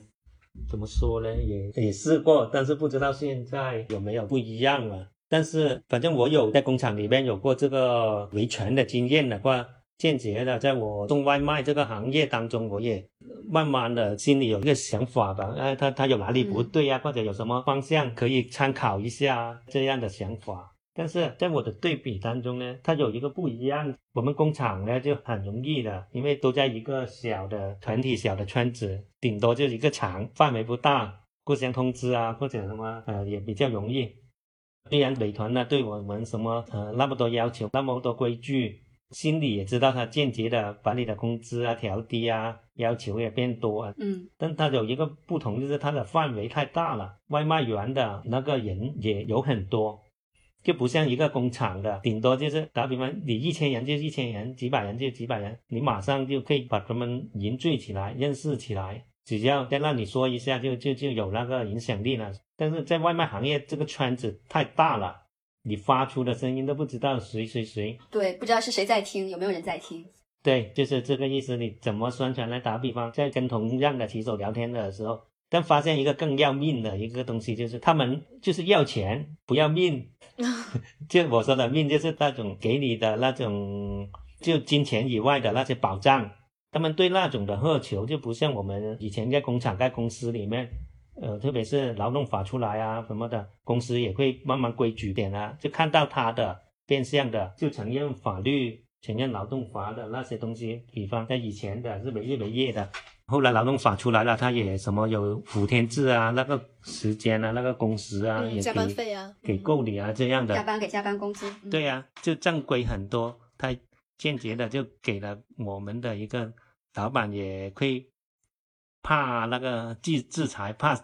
怎么说呢？也也试过，但是不知道现在有没有不一样了。但是，反正我有在工厂里面有过这个维权的经验的话，间接的，在我送外卖这个行业当中，我也慢慢的心里有一个想法吧，哎，他他有哪里不对呀，或者有什么方向可以参考一下这样的想法。但是在我的对比当中呢，它有一个不一样，我们工厂呢就很容易的，因为都在一个小的团体、小的圈子，顶多就一个厂，范围不大，互相通知啊，或者什么，呃，也比较容易。虽然美团呢对我们什么呃那么多要求，那么多规矩，心里也知道他间接的把你的工资啊调低啊，要求也变多啊。嗯。但他有一个不同，就是他的范围太大了，外卖员的那个人也有很多，就不像一个工厂的，顶多就是打比方，你一千人就一千人，几百人就几百人，你马上就可以把他们凝聚起来，认识起来。只要在那里说一下，就就就有那个影响力了。但是在外卖行业这个圈子太大了，你发出的声音都不知道谁谁谁。对，不知道是谁在听，有没有人在听？对，就是这个意思。你怎么宣传来打比方，在跟同样的骑手聊天的时候，但发现一个更要命的一个东西，就是他们就是要钱，不要命。就我说的命，就是那种给你的那种，就金钱以外的那些保障。他们对那种的渴求就不像我们以前在工厂、在公司里面，呃，特别是劳动法出来啊什么的，公司也会慢慢规矩点啊，就看到他的变相的就承认法律、承认劳动法的那些东西。比方在以前的日每日没夜的，后来劳动法出来了，他也什么有五天制啊，那个时间啊，那个工时啊，也加班费啊，给够你啊这样的。加班给加班工资。对呀，就正规很多，他间接的就给了我们的一个。老板也会怕那个制制裁，怕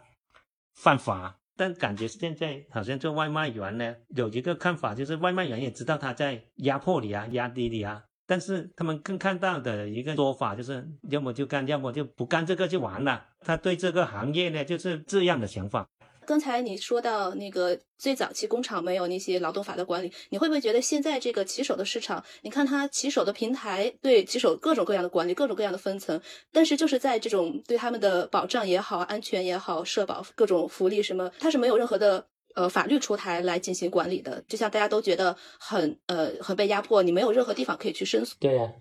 犯法，但感觉现在好像做外卖员呢，有一个看法就是外卖员也知道他在压迫你啊，压低你啊，但是他们更看到的一个说法就是，要么就干，要么就不干，这个就完了。他对这个行业呢，就是这样的想法。刚才你说到那个最早期工厂没有那些劳动法的管理，你会不会觉得现在这个骑手的市场，你看它骑手的平台对骑手各种各样的管理，各种各样的分层，但是就是在这种对他们的保障也好、安全也好、社保各种福利什么，它是没有任何的呃法律出台来进行管理的，就像大家都觉得很呃很被压迫，你没有任何地方可以去申诉。对呀，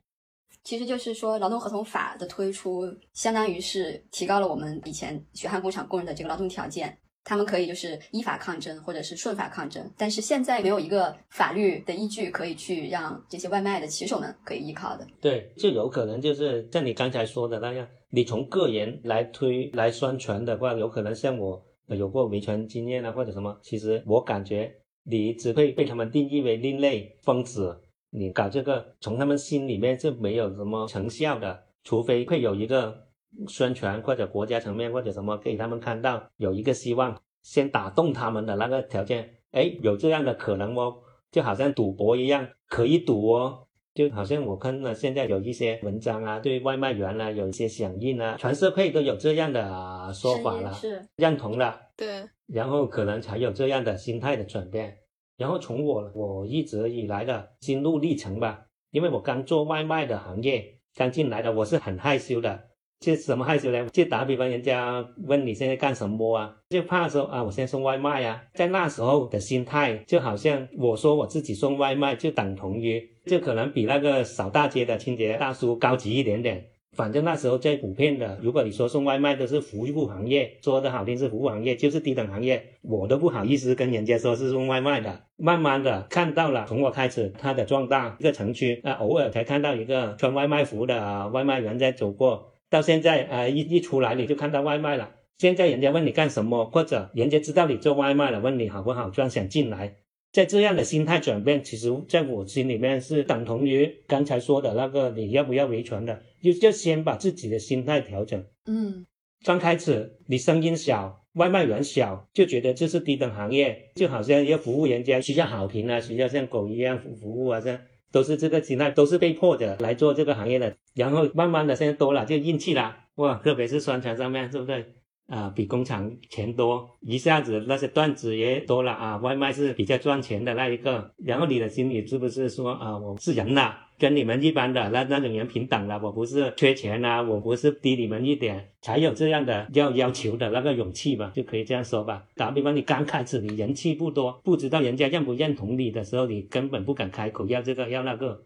其实就是说劳动合同法的推出，相当于是提高了我们以前血汗工厂工人的这个劳动条件。他们可以就是依法抗争，或者是顺法抗争，但是现在没有一个法律的依据可以去让这些外卖的骑手们可以依靠的。对，就有可能就是像你刚才说的那样，你从个人来推来宣传的话，有可能像我有过维权经验啊，或者什么，其实我感觉你只会被他们定义为另类疯子，你搞这个从他们心里面是没有什么成效的，除非会有一个。宣传或者国家层面或者什么给他们看到有一个希望，先打动他们的那个条件，哎，有这样的可能哦，就好像赌博一样，可以赌哦，就好像我看了现在有一些文章啊，对外卖员啊有一些响应啊，全社会都有这样的说法了，是认同了，对，然后可能才有这样的心态的转变，然后从我我一直以来的心路历程吧，因为我刚做外卖的行业，刚进来的，我是很害羞的。就什么害羞呢？就打比方，人家问你现在干什么啊？就怕说啊，我现在送外卖啊。在那时候的心态，就好像我说我自己送外卖，就等同于就可能比那个扫大街的清洁大叔高级一点点。反正那时候最普遍的，如果你说送外卖都是服务行业，说的好听是服务行业，就是低等行业，我都不好意思跟人家说是送外卖的。慢慢的看到了，从我开始，它的壮大，一个城区啊，偶尔才看到一个穿外卖服的外卖员在走过，到现在啊，一一出来你就看到外卖了。现在人家问你干什么，或者人家知道你做外卖了，问你好不好赚，想进来。在这样的心态转变，其实在我心里面是等同于刚才说的那个你要不要维权的，就就先把自己的心态调整。嗯，刚开始你声音小，外卖员小，就觉得这是低等行业，就好像要服务人家需要好评啊，需要像狗一样服服务啊，这样都是这个心态，都是被迫的来做这个行业的。然后慢慢的现在多了，就运气了，哇，特别是宣传上面，是不是？啊，比工厂钱多，一下子那些段子也多了啊。外卖是比较赚钱的那一个，然后你的心里是不是说啊，我是人呐，跟你们一般的那那种人平等了，我不是缺钱啊，我不是低你们一点，才有这样的要要求的那个勇气吧，就可以这样说吧。打比方，你刚开始你人气不多，不知道人家认不认同你的时候，你根本不敢开口要这个要那个。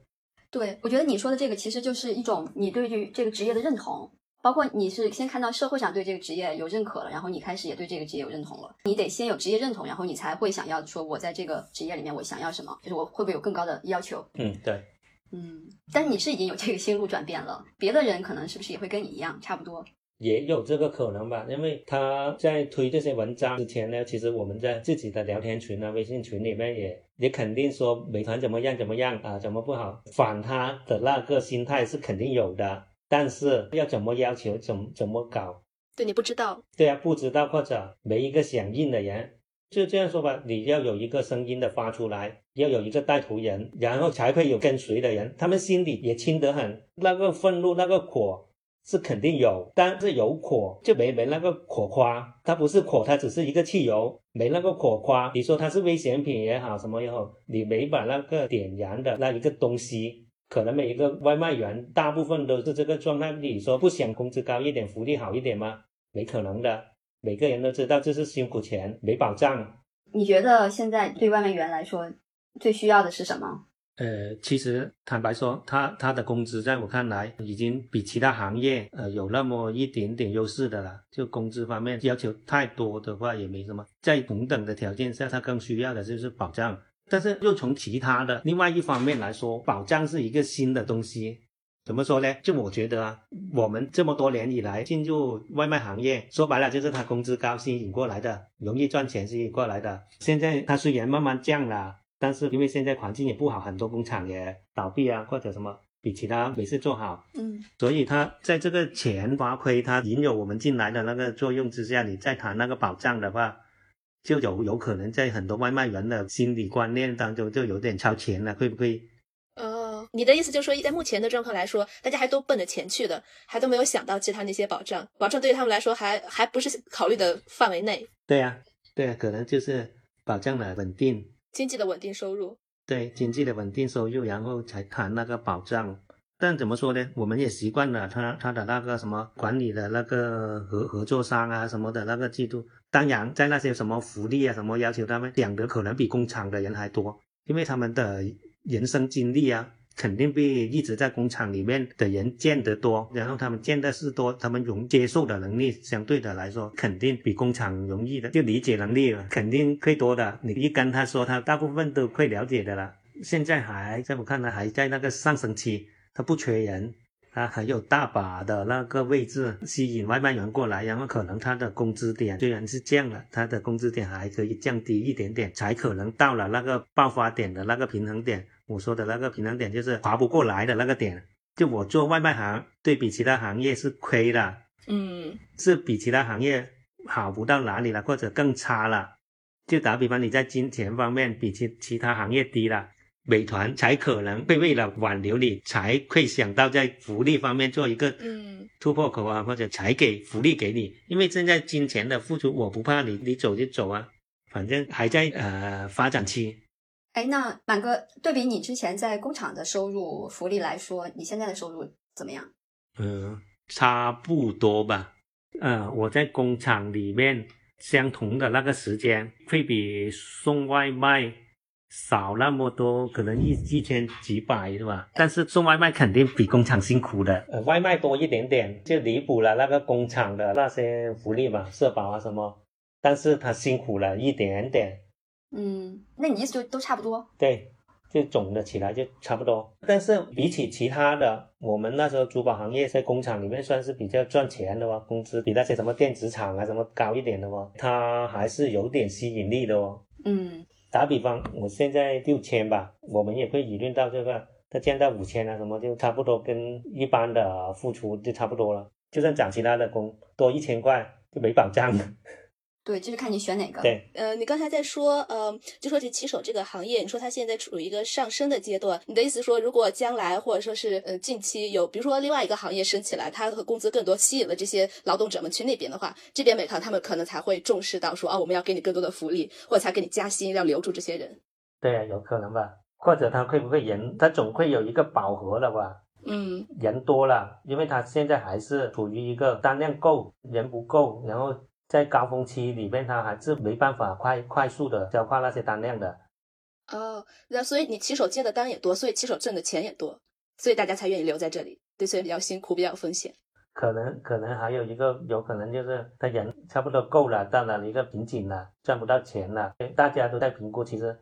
对，我觉得你说的这个其实就是一种你对于这个职业的认同。包括你是先看到社会上对这个职业有认可了，然后你开始也对这个职业有认同了。你得先有职业认同，然后你才会想要说，我在这个职业里面我想要什么，就是我会不会有更高的要求？嗯，对，嗯。但是你是已经有这个心路转变了，别的人可能是不是也会跟你一样，差不多？也有这个可能吧，因为他在推这些文章之前呢，其实我们在自己的聊天群啊、微信群里面也也肯定说美团怎么样怎么样啊，怎么不好，反他的那个心态是肯定有的。但是要怎么要求，怎怎么搞？对你不知道，对啊，不知道或者没一个响应的人，就这样说吧。你要有一个声音的发出来，要有一个带头人，然后才会有跟随的人。他们心里也清得很，那个愤怒，那个火是肯定有，但是有火就没没那个火花。它不是火，它只是一个汽油，没那个火花。你说它是危险品也好，什么也好，你没把那个点燃的那一个东西。可能每一个外卖员大部分都是这个状态。你说不想工资高一点、福利好一点吗？没可能的。每个人都知道这是辛苦钱，没保障。你觉得现在对外卖员来说最需要的是什么？呃，其实坦白说，他他的工资在我看来已经比其他行业呃有那么一点点优势的了。就工资方面要求太多的话也没什么，在同等的条件下，他更需要的就是保障。但是又从其他的另外一方面来说，保障是一个新的东西。怎么说呢？就我觉得啊，我们这么多年以来进入外卖行业，说白了就是他工资高吸引过来的，容易赚钱吸引过来的。现在他虽然慢慢降了，但是因为现在环境也不好，很多工厂也倒闭啊，或者什么比其他没事做好，嗯，所以他在这个钱发挥他引诱我们进来的那个作用之下，你再谈那个保障的话。就有有可能在很多外卖员的心理观念当中就有点超前了，会不会？呃，你的意思就是说，在目前的状况来说，大家还都奔着钱去的，还都没有想到其他那些保障，保障对于他们来说还还不是考虑的范围内。对呀，对呀，可能就是保障了稳定，经济的稳定收入。对，经济的稳定收入，然后才谈那个保障。但怎么说呢？我们也习惯了他他的那个什么管理的那个合合作商啊什么的那个制度。当然，在那些什么福利啊什么要求，他们讲的可能比工厂的人还多，因为他们的人生经历啊，肯定比一直在工厂里面的人见得多。然后他们见的事多，他们容接受的能力相对的来说，肯定比工厂容易的，就理解能力肯定会多的。你一跟他说，他大部分都会了解的了。现在还在我看来还在那个上升期。他不缺人，他还有大把的那个位置吸引外卖员过来，然后可能他的工资点虽然是降了，他的工资点还可以降低一点点，才可能到了那个爆发点的那个平衡点。我说的那个平衡点就是划不过来的那个点。就我做外卖行，对比其他行业是亏的，嗯，是比其他行业好不到哪里了，或者更差了。就打比方，你在金钱方面比其其他行业低了。美团才可能会为了挽留你，才会想到在福利方面做一个嗯突破口啊，或者才给福利给你。因为现在金钱的付出，我不怕你，你走就走啊，反正还在呃发展期。哎，那满哥，对比你之前在工厂的收入福利来说，你现在的收入怎么样？嗯，差不多吧。呃，我在工厂里面相同的那个时间，会比送外卖。少那么多，可能一一千几百是吧？但是送外卖肯定比工厂辛苦的，呃，外卖多一点点，就弥补了那个工厂的那些福利嘛，社保啊什么，但是他辛苦了一点点。嗯，那你意思就都差不多？对，就总的起来就差不多。但是比起其他的，我们那时候珠宝行业在工厂里面算是比较赚钱的哦，工资比那些什么电子厂啊什么高一点的哦，它还是有点吸引力的哦。嗯。打比方，我现在六千吧，我们也会议论到这个，他降到五千啊，什么就差不多跟一般的付出就差不多了。就算涨其他的工，多一千块就没保障。对，就是看你选哪个。对，呃，你刚才在说，呃，就说这骑手这个行业，你说它现在处于一个上升的阶段。你的意思说，如果将来或者说是呃近期有，比如说另外一个行业升起来，它和工资更多，吸引了这些劳动者们去那边的话，这边美团他们可能才会重视到说，哦，我们要给你更多的福利，或者才给你加薪，要留住这些人。对啊，有可能吧？或者他会不会人，他总会有一个饱和的吧？嗯，人多了，因为他现在还是处于一个单量够，人不够，然后。在高峰期里面，他还是没办法快快速的消化那些单量的。哦，那所以你骑手接的单也多，所以骑手挣的钱也多，所以大家才愿意留在这里。对，所以比较辛苦，比较有风险。可能可能还有一个有可能就是他人差不多够了，到了一个瓶颈了，赚不到钱了。大家都在评估，其实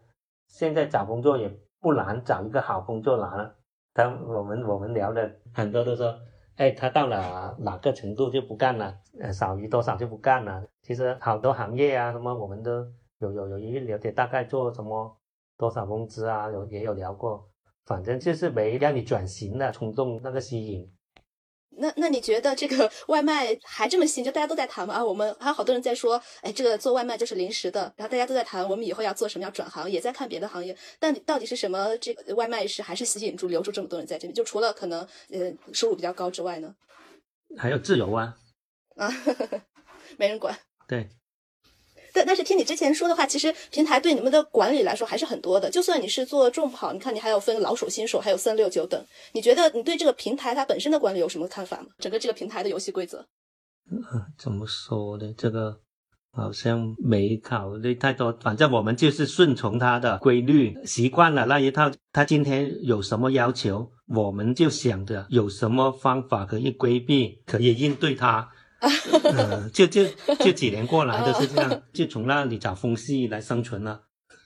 现在找工作也不难，找一个好工作难了。但我们我们聊的很多都说。哎，他到了哪个程度就不干了？呃，少于多少就不干了。其实好多行业啊，什么我们都有有有一了解，大概做什么多少工资啊，有也有聊过。反正就是没让你转型的冲动，那个吸引。那那你觉得这个 外卖还这么新？就大家都在谈嘛啊，我们还有好多人在说，哎，这个做外卖就是临时的。然后大家都在谈，我们以后要做什么，要转行，也在看别的行业。但到底是什么？这个外卖是还是吸引住、留住这么多人在这里？就除了可能呃收入比较高之外呢？还有自由啊！啊，没人管。对。但但是听你之前说的话，其实平台对你们的管理来说还是很多的。就算你是做重跑，你看你还要分老手、新手，还有三六九等。你觉得你对这个平台它本身的管理有什么看法吗？整个这个平台的游戏规则？嗯，怎么说呢？这个好像没考虑太多。反正我们就是顺从它的规律，习惯了那一套。他今天有什么要求，我们就想着有什么方法可以规避，可以应对它。嗯，就就就几年过来都是这样，就从那里找缝隙来生存了。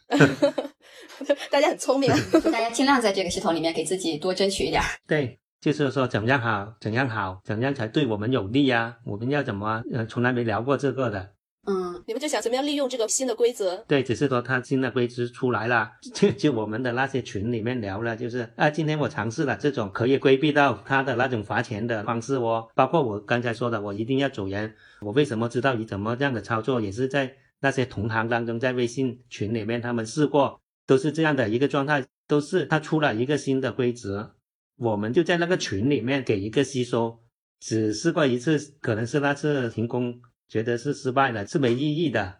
大家很聪明，大家尽量在这个系统里面给自己多争取一点。对，就是说怎样好，怎样好，怎样才对我们有利呀？我们要怎么？呃，从来没聊过这个的。嗯，你们就想怎么样利用这个新的规则？对，只是说它新的规则出来了，就 就我们的那些群里面聊了，就是啊，今天我尝试了这种可以规避到他的那种罚钱的方式哦，包括我刚才说的，我一定要走人。我为什么知道你怎么这样的操作？也是在那些同行当中，在微信群里面他们试过，都是这样的一个状态，都是他出了一个新的规则，我们就在那个群里面给一个吸收，只试过一次，可能是那次停工。觉得是失败了，是没意义的。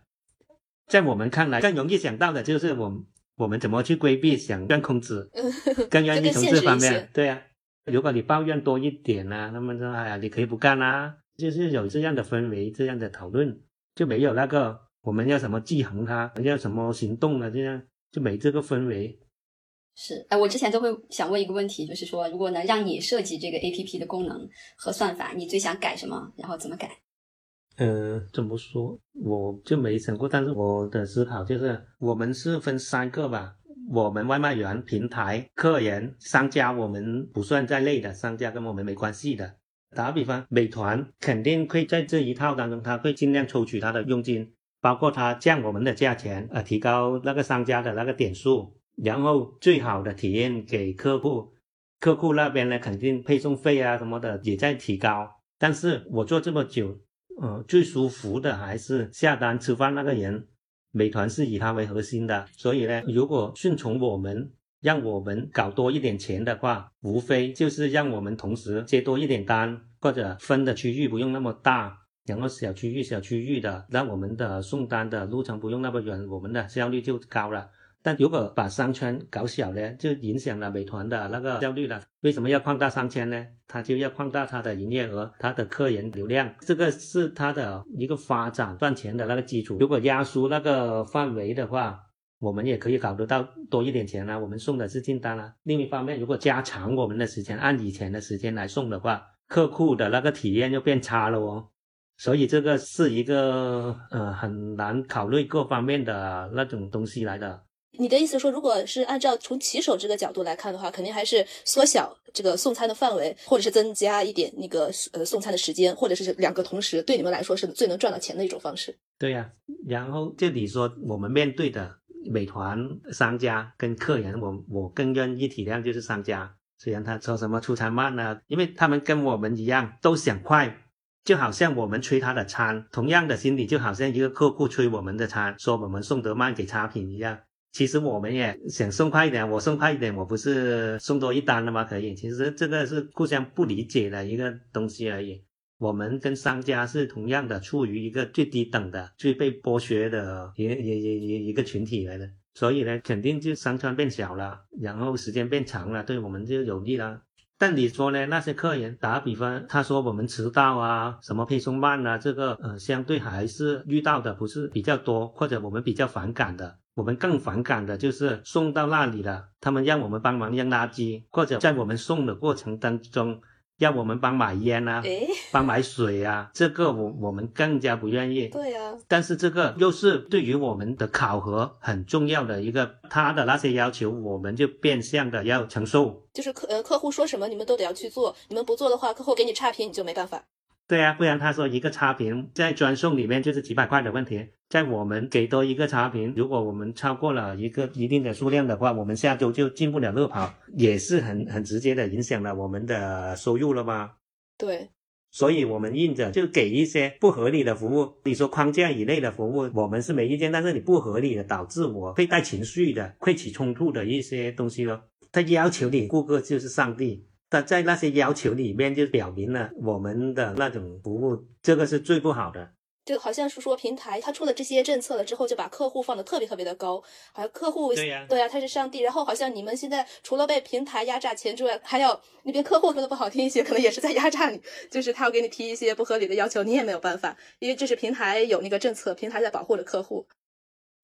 在我们看来，更容易想到的就是我我们怎么去规避想赚空子，更愿意从这方面。对啊，如果你抱怨多一点呢，他们说哎呀，你可以不干啦，就是有这样的氛围，这样的讨论，就没有那个我们要什么制衡它，要什么行动了，这样就没这个氛围。是，哎，我之前都会想问一个问题，就是说，如果能让你设计这个 A P P 的功能和算法，你最想改什么？然后怎么改？呃，怎么说，我就没想过，但是我的思考就是，我们是分三个吧，我们外卖员、平台、客人、商家，我们不算在内的，商家跟我们没关系的。打个比方，美团肯定会在这一套当中，他会尽量抽取他的佣金，包括他降我们的价钱，呃，提高那个商家的那个点数，然后最好的体验给客户，客户那边呢，肯定配送费啊什么的也在提高。但是我做这么久。呃，最舒服的还是下单吃饭那个人，美团是以他为核心的，所以呢，如果顺从我们，让我们搞多一点钱的话，无非就是让我们同时接多一点单，或者分的区域不用那么大，然后小区域小区域的，让我们的送单的路程不用那么远，我们的效率就高了。但如果把商圈搞小呢，就影响了美团的那个效率了。为什么要扩大商圈呢？它就要扩大它的营业额、它的客人流量，这个是它的一个发展赚钱的那个基础。如果压缩那个范围的话，我们也可以搞得到多一点钱啊。我们送的是订单啊。另一方面，如果加长我们的时间，按以前的时间来送的话，客户的那个体验就变差了哦。所以这个是一个呃很难考虑各方面的那种东西来的。你的意思说，如果是按照从骑手这个角度来看的话，肯定还是缩小这个送餐的范围，或者是增加一点那个呃送餐的时间，或者是两个同时，对你们来说是最能赚到钱的一种方式。对呀，然后这里说我们面对的美团商家跟客人，我我更愿意体谅就是商家，虽然他说什么出餐慢呢，因为他们跟我们一样都想快，就好像我们催他的餐，同样的心理就好像一个客户催我们的餐，说我们送得慢给差评一样。其实我们也想送快一点，我送快一点，我不是送多一单了吗？可以，其实这个是互相不理解的一个东西而已。我们跟商家是同样的，处于一个最低等的、最被剥削的一、一、一、一一个群体来的，所以呢，肯定就商圈变小了，然后时间变长了，对我们就有利了。但你说呢？那些客人打比方，他说我们迟到啊，什么配送慢啊，这个呃，相对还是遇到的不是比较多，或者我们比较反感的。我们更反感的就是送到那里了，他们让我们帮忙扔垃圾，或者在我们送的过程当中，要我们帮买烟啊，帮买水啊，这个我我们更加不愿意。对啊，但是这个又是对于我们的考核很重要的一个，他的那些要求，我们就变相的要承受。就是客呃客户说什么，你们都得要去做，你们不做的话，客户给你差评，你就没办法。对啊，不然他说一个差评在专送里面就是几百块的问题，在我们给多一个差评，如果我们超过了一个一定的数量的话，我们下周就进不了乐跑，也是很很直接的影响了我们的收入了吗？对，所以我们硬着就给一些不合理的服务。你说框架以内的服务，我们是没意见，但是你不合理的导致我会带情绪的，会起冲突的一些东西咯。他要求你顾客就是上帝。但在那些要求里面，就表明了我们的那种服务，这个是最不好的。就好像是说平台它出了这些政策了之后，就把客户放的特别特别的高，好像客户对呀，对呀，他是上帝。然后好像你们现在除了被平台压榨钱之外，还有那边客户说的不好听一些，可能也是在压榨你，就是他要给你提一些不合理的要求，你也没有办法，因为这是平台有那个政策，平台在保护着客户。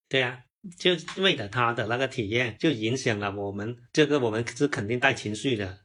对呀，就为了他的那个体验，就影响了我们，这个我们是肯定带情绪的。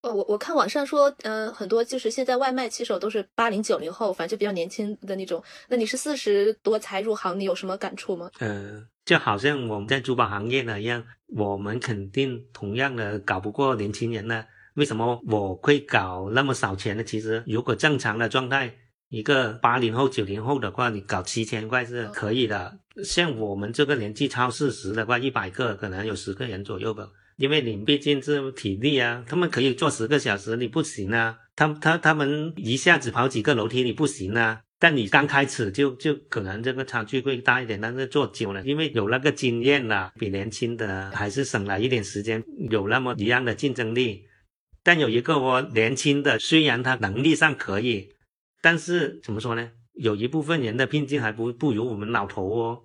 呃，我我看网上说，嗯，很多就是现在外卖骑手都是八零九零后，反正就比较年轻的那种。那你是四十多才入行，你有什么感触吗？嗯，就好像我们在珠宝行业的一样，我们肯定同样的搞不过年轻人呢。为什么我会搞那么少钱呢？其实如果正常的状态，一个八零后九零后的话，你搞七千块是可以的。像我们这个年纪超四十的话，一百个可能有十个人左右吧。因为你毕竟是体力啊，他们可以做十个小时，你不行啊。他他他们一下子跑几个楼梯，你不行啊。但你刚开始就就可能这个差距会大一点，但是做久了，因为有那个经验了，比年轻的还是省了一点时间，有那么一样的竞争力。但有一个我年轻的，虽然他能力上可以，但是怎么说呢？有一部分人的拼劲还不不如我们老头哦，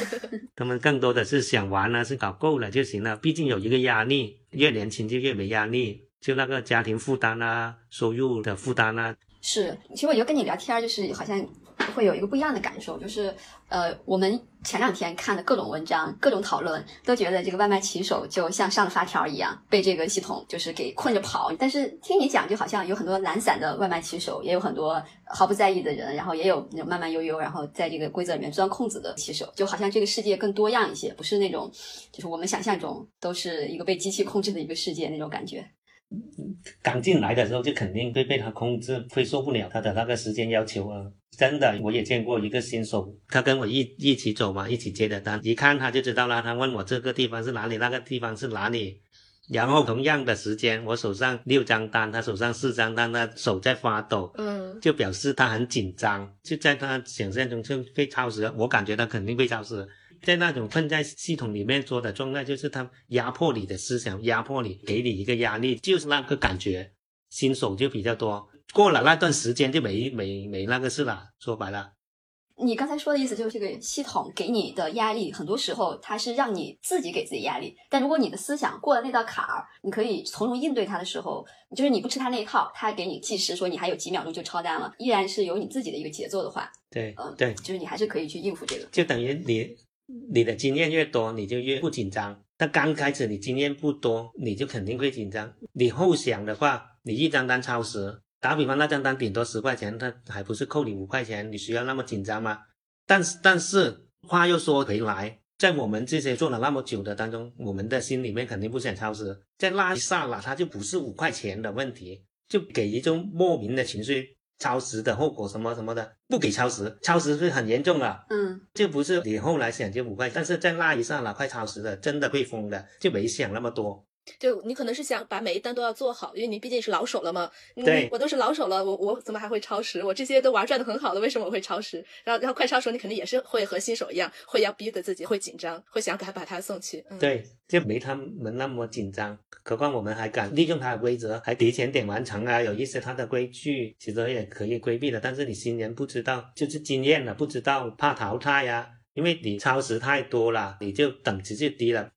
他们更多的是想玩啊，是搞够了就行了。毕竟有一个压力，越年轻就越没压力，就那个家庭负担啊，收入的负担啊。是，其实我觉得跟你聊天，就是好像。会有一个不一样的感受，就是呃，我们前两天看的各种文章、各种讨论，都觉得这个外卖骑手就像上了发条一样，被这个系统就是给困着跑。但是听你讲，就好像有很多懒散的外卖骑手，也有很多毫不在意的人，然后也有那种慢慢悠悠，然后在这个规则里面钻空子的骑手，就好像这个世界更多样一些，不是那种就是我们想象中都是一个被机器控制的一个世界那种感觉。刚进来的时候就肯定会被他控制，会受不了他的那个时间要求啊！真的，我也见过一个新手，他跟我一一起走嘛，一起接的单，一看他就知道了。他问我这个地方是哪里，那个地方是哪里，然后同样的时间，我手上六张单，他手上四张单，他手在发抖，嗯，就表示他很紧张，就在他想象中就被超时，我感觉他肯定被超时。在那种困在系统里面做的状态，就是他压迫你的思想，压迫你，给你一个压力，就是那个感觉。新手就比较多，过了那段时间就没没没那个事了。说白了，你刚才说的意思就是这个系统给你的压力，很多时候它是让你自己给自己压力。但如果你的思想过了那道坎儿，你可以从容应对它的时候，就是你不吃它那一套，它给你计时说你还有几秒钟就超单了，依然是有你自己的一个节奏的话，对，嗯，对，就是你还是可以去应付这个，就等于你。你的经验越多，你就越不紧张。但刚开始你经验不多，你就肯定会紧张。你后想的话，你一张单超时，打比方那张单顶多十块钱，他还不是扣你五块钱，你需要那么紧张吗？但是但是话又说回来，在我们这些做了那么久的当中，我们的心里面肯定不想超时，在那一刹那，它就不是五块钱的问题，就给一种莫名的情绪。超时的后果什么什么的，不给超时，超时是很严重的。嗯，就不是你后来想就五块，但是在那一刹那快超时了，真的会疯的，就没想那么多。就你可能是想把每一单都要做好，因为你毕竟是老手了嘛。对，我都是老手了，我我怎么还会超时？我这些都玩转的很好了，为什么我会超时？然后然后快超时，你肯定也是会和新手一样，会要逼着自己，会紧张，会想赶快把它送去。嗯对，就没他们那么紧张。何况我们还敢利用它的规则，还提前点完成啊，有一些它的规矩其实也可以规避的。但是你新人不知道，就是经验了，不知道怕淘汰呀，因为你超时太多了，你就等级就低了。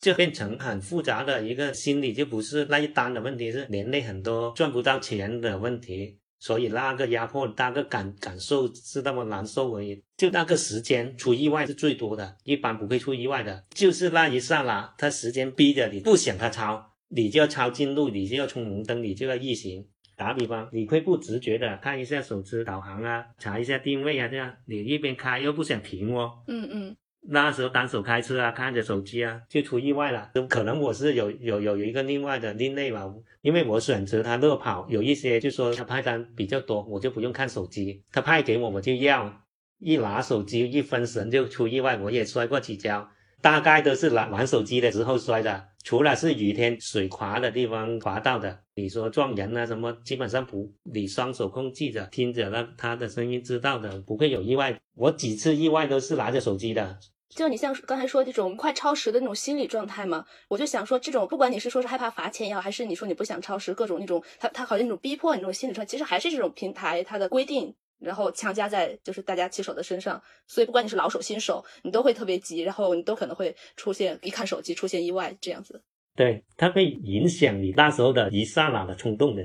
就变成很复杂的一个心理，就不是那一单的问题，是连累很多赚不到钱的问题，所以那个压迫，那个感感受是那么难受而已。就那个时间出意外是最多的，一般不会出意外的，就是那一刹那，他时间逼着你不想他超，你就要超近路，你就要冲红灯，你就要逆行。打比方，你会不自觉的看一下手机导航啊，查一下定位啊，这样你一边开又不想停哦。嗯嗯。那时候单手开车啊，看着手机啊，就出意外了。可能我是有有有一个另外的另类吧，因为我选择他乐跑，有一些就说他派单比较多，我就不用看手机，他派给我我就要，一拿手机一分神就出意外，我也摔过几跤，大概都是拿玩手机的时候摔的，除了是雨天水滑的地方滑到的。你说撞人啊什么，基本上不，你双手控制着，听着那他的声音知道的，不会有意外。我几次意外都是拿着手机的。就你像刚才说这种快超时的那种心理状态嘛，我就想说，这种不管你是说是害怕罚钱也好，还是你说你不想超时，各种那种他他好像那种逼迫你那种心理状态，其实还是这种平台它的规定，然后强加在就是大家骑手的身上。所以不管你是老手新手，你都会特别急，然后你都可能会出现一看手机出现意外这样子。对，它会影响你那时候的一刹那的冲动的。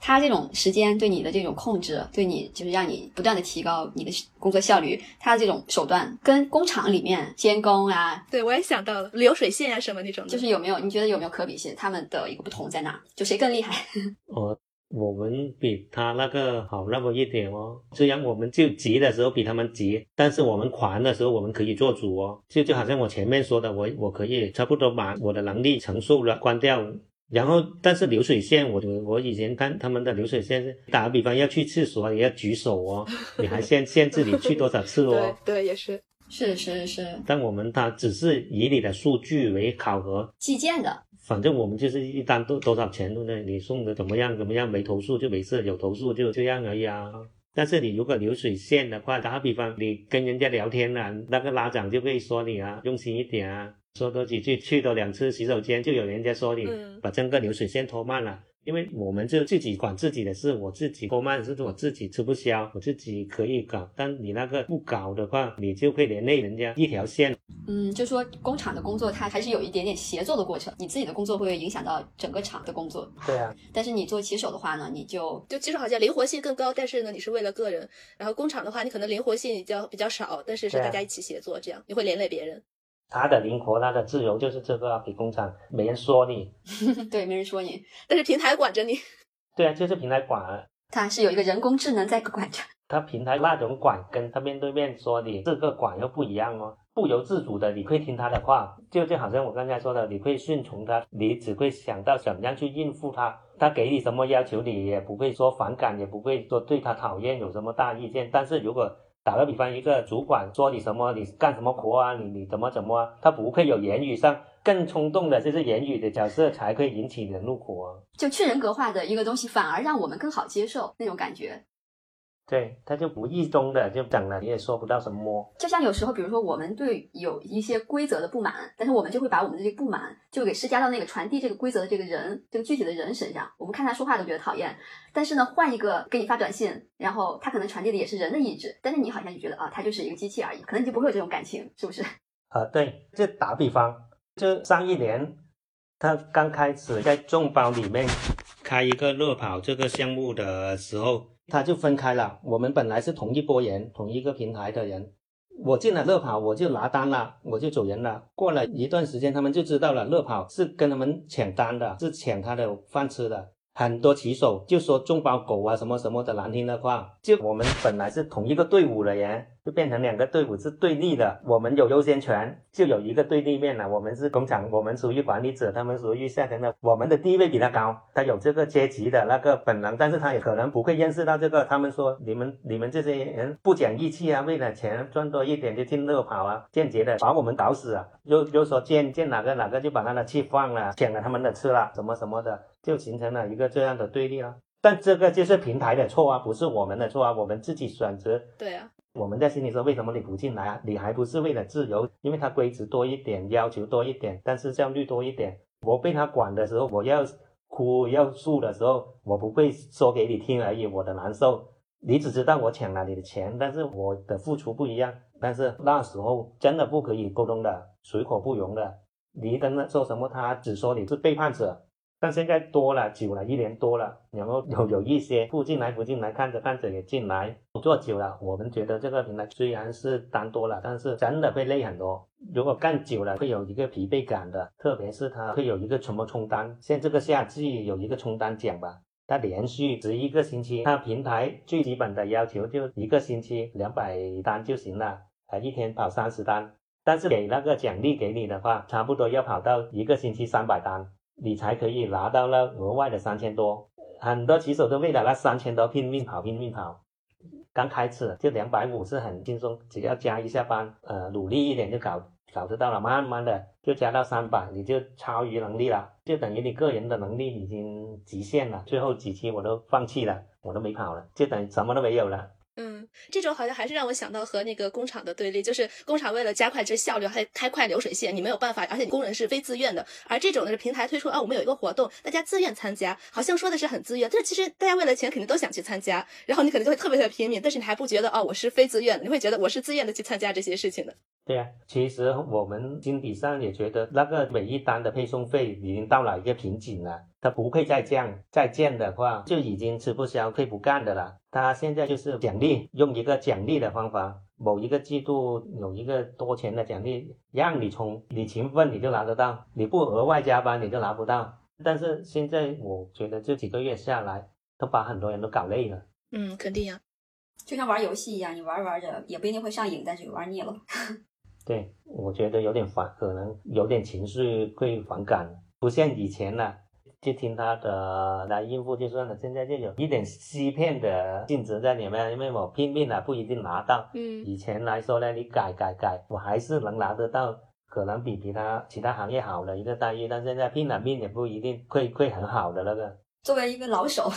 他这种时间对你的这种控制，对你就是让你不断的提高你的工作效率，他的这种手段跟工厂里面监工啊，对我也想到了流水线啊什么那种，就是有没有？你觉得有没有可比性？他们的一个不同在哪？就谁更厉害？我我们比他那个好那么一点哦。虽然我们就急的时候比他们急，但是我们狂的时候我们可以做主哦。就就好像我前面说的，我我可以差不多把我的能力承受了关掉。然后，但是流水线，我我以前看他们的流水线是，打个比方要去厕所也要举手哦，你还限限制你去多少次哦。对对，也是，是是是。但我们他只是以你的数据为考核，计件的。反正我们就是一单多多少钱，对不对？你送的怎么样怎么样，没投诉就没事，有投诉就这样而已啊。但是你如果流水线的话，打个比方，你跟人家聊天了，那个拉长就会说你啊，用心一点啊。说多几句，去多两次洗手间，就有人家说你把整个流水线拖慢了。因为我们就自己管自己的事，我自己拖慢是我自己吃不消，我自己可以搞。但你那个不搞的话，你就会连累人家一条线。嗯，就说工厂的工作，它还是有一点点协作的过程。你自己的工作会影响到整个厂的工作。对啊。但是你做骑手的话呢，你就就骑手好像灵活性更高，但是呢，你是为了个人。然后工厂的话，你可能灵活性比较比较少，但是是大家一起协作，这样你会连累别人。他的灵活，他的自由就是这个，比工厂没人说你，对，没人说你，但是平台管着你。对啊，就是平台管，它是有一个人工智能在管着。他平台那种管，跟他面对面说你这个管又不一样哦，不由自主的你会听他的话，就就好像我刚才说的，你会顺从他，你只会想到怎么样去应付他，他给你什么要求，你也不会说反感，也不会说对他讨厌，有什么大意见。但是如果打个比方，一个主管说你什么，你干什么活啊？你你怎么怎么？他不会有言语上更冲动的，就是言语的角色才可以引起你的怒火。就去人格化的一个东西，反而让我们更好接受那种感觉。对，他就不意中的就整了，你也说不到什么。就像有时候，比如说我们对有一些规则的不满，但是我们就会把我们的这个不满就给施加到那个传递这个规则的这个人，这个具体的人身上。我们看他说话都觉得讨厌，但是呢，换一个给你发短信，然后他可能传递的也是人的意志，但是你好像就觉得啊，他就是一个机器而已，可能你就不会有这种感情，是不是？啊，对，就打比方，就上一年他刚开始在众包里面开一个乐跑这个项目的时候。他就分开了。我们本来是同一波人，同一个平台的人，我进了乐跑，我就拿单了，我就走人了。过了一段时间，他们就知道了，乐跑是跟他们抢单的，是抢他的饭吃的。很多骑手就说众包狗啊什么什么的难听的话，就我们本来是同一个队伍的人，就变成两个队伍是对立的。我们有优先权，就有一个对立面了。我们是工厂，我们属于管理者，他们属于下层的。我们的地位比他高，他有这个阶级的那个本能，但是他也可能不会认识到这个。他们说你们你们这些人不讲义气啊，为了钱赚多一点就进乐跑啊，间接的把我们搞死啊。又又说见见哪个哪个就把他的气放了，抢了他们的吃了，什么什么的。就形成了一个这样的对立了，但这个就是平台的错啊，不是我们的错啊，我们自己选择。对啊，我们在心里说，为什么你不进来啊？你还不是为了自由？因为它规则多一点，要求多一点，但是效率多一点。我被他管的时候，我要哭要诉的时候，我不会说给你听而已，我的难受，你只知道我抢了你的钱，但是我的付出不一样。但是那时候真的不可以沟通的，水火不容的。你跟他说什么，他只说你是背叛者。但现在多了，久了，一年多了，然后有有一些不进来，不进来，看着看着也进来。做久了，我们觉得这个平台虽然是单多了，但是真的会累很多。如果干久了，会有一个疲惫感的，特别是它会有一个什么冲单，像这个夏季有一个冲单奖吧，它连续十一个星期，它平台最基本的要求就一个星期两百单就行了，啊，一天跑三十单，但是给那个奖励给你的话，差不多要跑到一个星期三百单。你才可以拿到那额外的三千多，很多骑手都为了那三千多拼命跑，拼命跑。刚开始就两百五是很轻松，只要加一下班，呃，努力一点就搞搞得到了。慢慢的就加到三百，你就超于能力了，就等于你个人的能力已经极限了。最后几期我都放弃了，我都没跑了，就等于什么都没有了。这种好像还是让我想到和那个工厂的对立，就是工厂为了加快这效率，还开快流水线，你没有办法，而且工人是非自愿的。而这种呢是平台推出啊，我们有一个活动，大家自愿参加，好像说的是很自愿，但是其实大家为了钱肯定都想去参加，然后你可能就会特别特别拼命，但是你还不觉得哦，我是非自愿，你会觉得我是自愿的去参加这些事情的。对啊，其实我们心底上也觉得那个每一单的配送费已经到了一个瓶颈了。它不会再降，再降的话就已经吃不消、退不干的了。它现在就是奖励，用一个奖励的方法，某一个季度有一个多钱的奖励，让你充，你勤奋你就拿得到，你不额外加班你就拿不到。但是现在我觉得这几个月下来，都把很多人都搞累了。嗯，肯定呀，就像玩游戏一样，你玩玩着也不一定会上瘾，但是玩腻了。对，我觉得有点反，可能有点情绪会反感，不像以前了。就听他的来应付就算了，现在就有一点欺骗的性质在里面，因为我拼命了不一定拿到。嗯，以前来说呢，你改改改，我还是能拿得到，可能比其他其他行业好的一个待遇。但现在拼了命也不一定会会很好的那个。作为一个老手，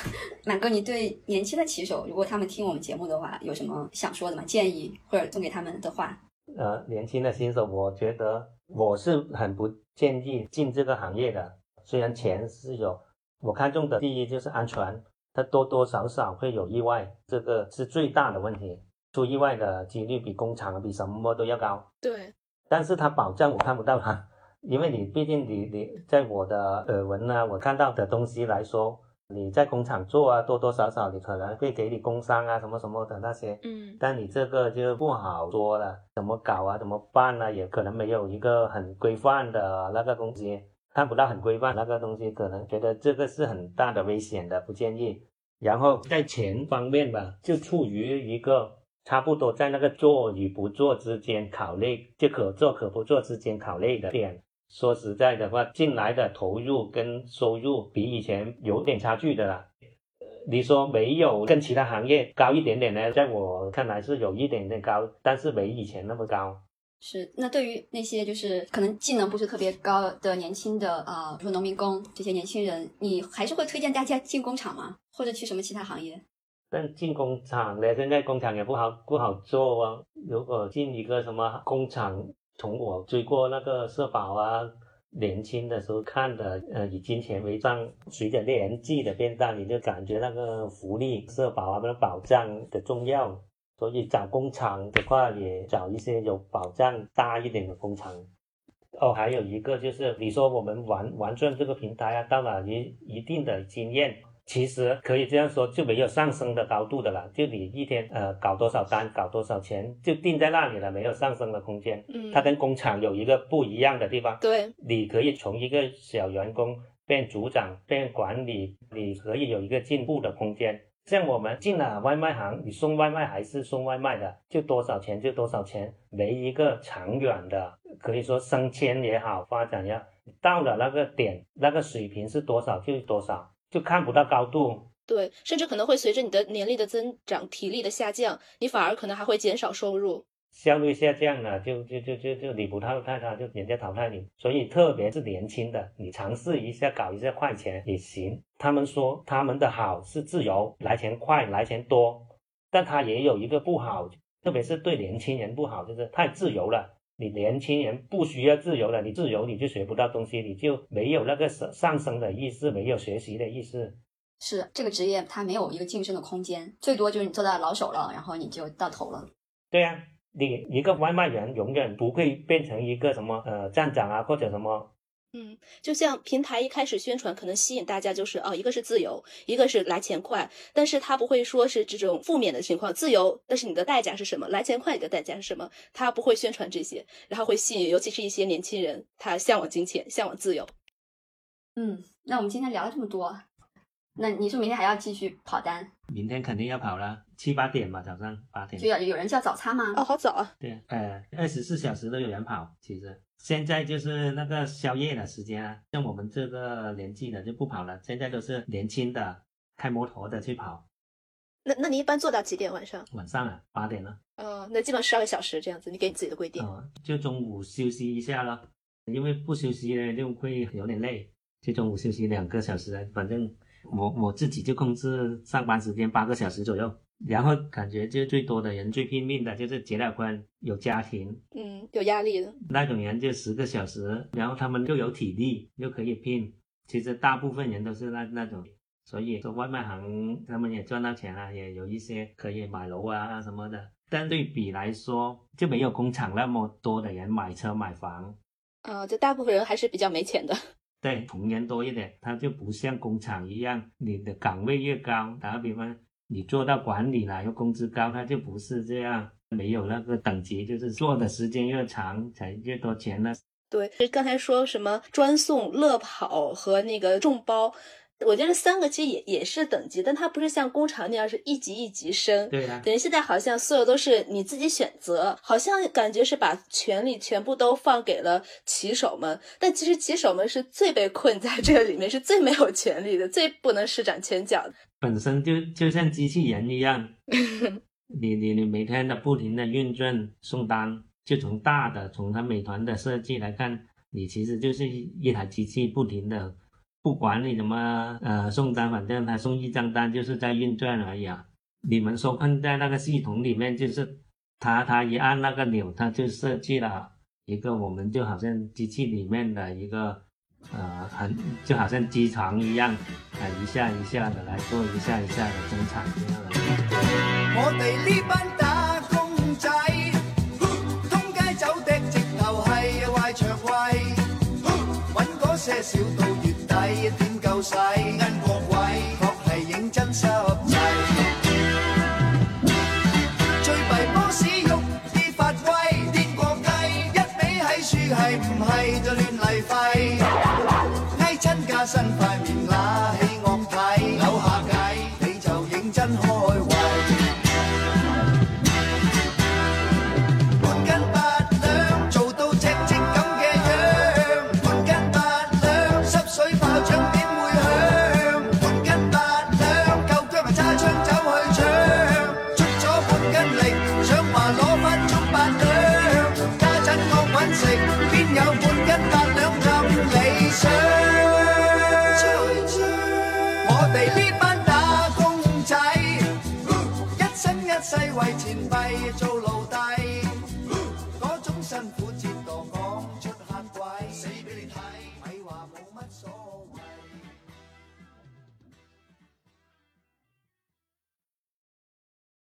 满哥，你对年轻的骑手，如果他们听我们节目的话，有什么想说的吗？建议或者送给他们的话？呃，年轻的新手，我觉得我是很不建议进这个行业的。虽然钱是有，我看中的第一就是安全，它多多少少会有意外，这个是最大的问题，出意外的几率比工厂比什么都要高。对，但是它保障我看不到它，因为你毕竟你你在我的耳闻啊，我看到的东西来说，你在工厂做啊，多多少少你可能会给你工伤啊什么什么的那些，嗯，但你这个就不好说了，怎么搞啊，怎么办啊，也可能没有一个很规范的那个东西。看不到很规范那个东西，可能觉得这个是很大的危险的，不建议。然后在钱方面吧，就处于一个差不多在那个做与不做之间考虑，就可做可不做之间考虑的点。说实在的话，进来的投入跟收入比以前有点差距的啦。你说没有跟其他行业高一点点呢？在我看来是有一点点高，但是没以前那么高。是，那对于那些就是可能技能不是特别高的年轻的啊，比如说农民工这些年轻人，你还是会推荐大家进工厂吗？或者去什么其他行业？但进工厂呢，现在工厂也不好不好做啊。如果进一个什么工厂，从我追过那个社保啊，年轻的时候看的，呃，以金钱为账，随着年纪的变大，你就感觉那个福利、社保啊，那个保障的重要。所以找工厂的话，也找一些有保障大一点的工厂。哦，还有一个就是，你说我们玩玩转这个平台啊，到了一一定的经验，其实可以这样说，就没有上升的高度的了。就你一天呃搞多少单，搞多少钱，就定在那里了，没有上升的空间。嗯，它跟工厂有一个不一样的地方。对，你可以从一个小员工变组长，变管理，你可以有一个进步的空间。像我们进了外卖行，你送外卖还是送外卖的，就多少钱就多少钱，没一个长远的，可以说升迁也好，发展也好，到了那个点，那个水平是多少就多少。就看不到高度，对，甚至可能会随着你的年龄的增长、体力的下降，你反而可能还会减少收入，效率下降了，就就就就就你不淘汰他，就人家淘汰你。所以特别是年轻的，你尝试一下搞一下快钱也行。他们说他们的好是自由，来钱快，来钱多，但他也有一个不好，特别是对年轻人不好，就是太自由了。你年轻人不需要自由了，你自由你就学不到东西，你就没有那个上上升的意识，没有学习的意识。是这个职业，它没有一个晋升的空间，最多就是你做到老手了，然后你就到头了。对呀，你一个外卖员永远不会变成一个什么呃站长啊，或者什么。嗯，就像平台一开始宣传，可能吸引大家就是哦，一个是自由，一个是来钱快，但是他不会说是这种负面的情况。自由，但是你的代价是什么？来钱快，你的代价是什么？他不会宣传这些，然后会吸引，尤其是一些年轻人，他向往金钱，向往自由。嗯，那我们今天聊了这么多，那你是明天还要继续跑单？明天肯定要跑了，七八点吧，早上八点。就要有人叫早餐吗？哦，好早啊。对，呃，二十四小时都有人跑，其实。现在就是那个宵夜的时间啊，像我们这个年纪的就不跑了，现在都是年轻的开摩托的去跑。那那你一般做到几点晚上？晚上啊，八点了。哦，那基本十二个小时这样子，你给你自己的规定。哦，就中午休息一下了，因为不休息呢就会有点累，就中午休息两个小时，反正我我自己就控制上班时间八个小时左右。然后感觉就最多的人最拼命的就是结了婚有家庭，嗯，有压力的那种人就十个小时，然后他们又有体力又可以拼。其实大部分人都是那那种，所以说外卖行他们也赚到钱了，也有一些可以买楼啊什么的。但对比来说，就没有工厂那么多的人买车买房。啊，就大部分人还是比较没钱的。对，穷人多一点，他就不像工厂一样，你的岗位越高，打个比方。你做到管理了，又工资高，他就不是这样，没有那个等级，就是做的时间越长才越多钱呢。对，刚才说什么专送、乐跑和那个众包。我觉得三个其实也也是等级，但它不是像工厂那样是一级一级升。对啊。等于现在好像所有都是你自己选择，好像感觉是把权力全部都放给了骑手们。但其实骑手们是最被困在这个里面，是最没有权利的，最不能施展拳脚的。本身就就像机器人一样，你你你每天的不停的运转送单，就从大的从它美团的设计来看，你其实就是一台机器不停的。不管你怎么呃送单，反正他送一张单就是在运转而已啊。你们说困在那个系统里面，就是他他一按那个钮，他就设计了一个我们就好像机器里面的一个呃很就好像机床一样，啊一下一下的来做一下一下的生产这样的。我哋呢班打工仔，通街走的直头系坏肠胃，揾嗰些小道。点够使？因个位确系认真身块面。为钱币做，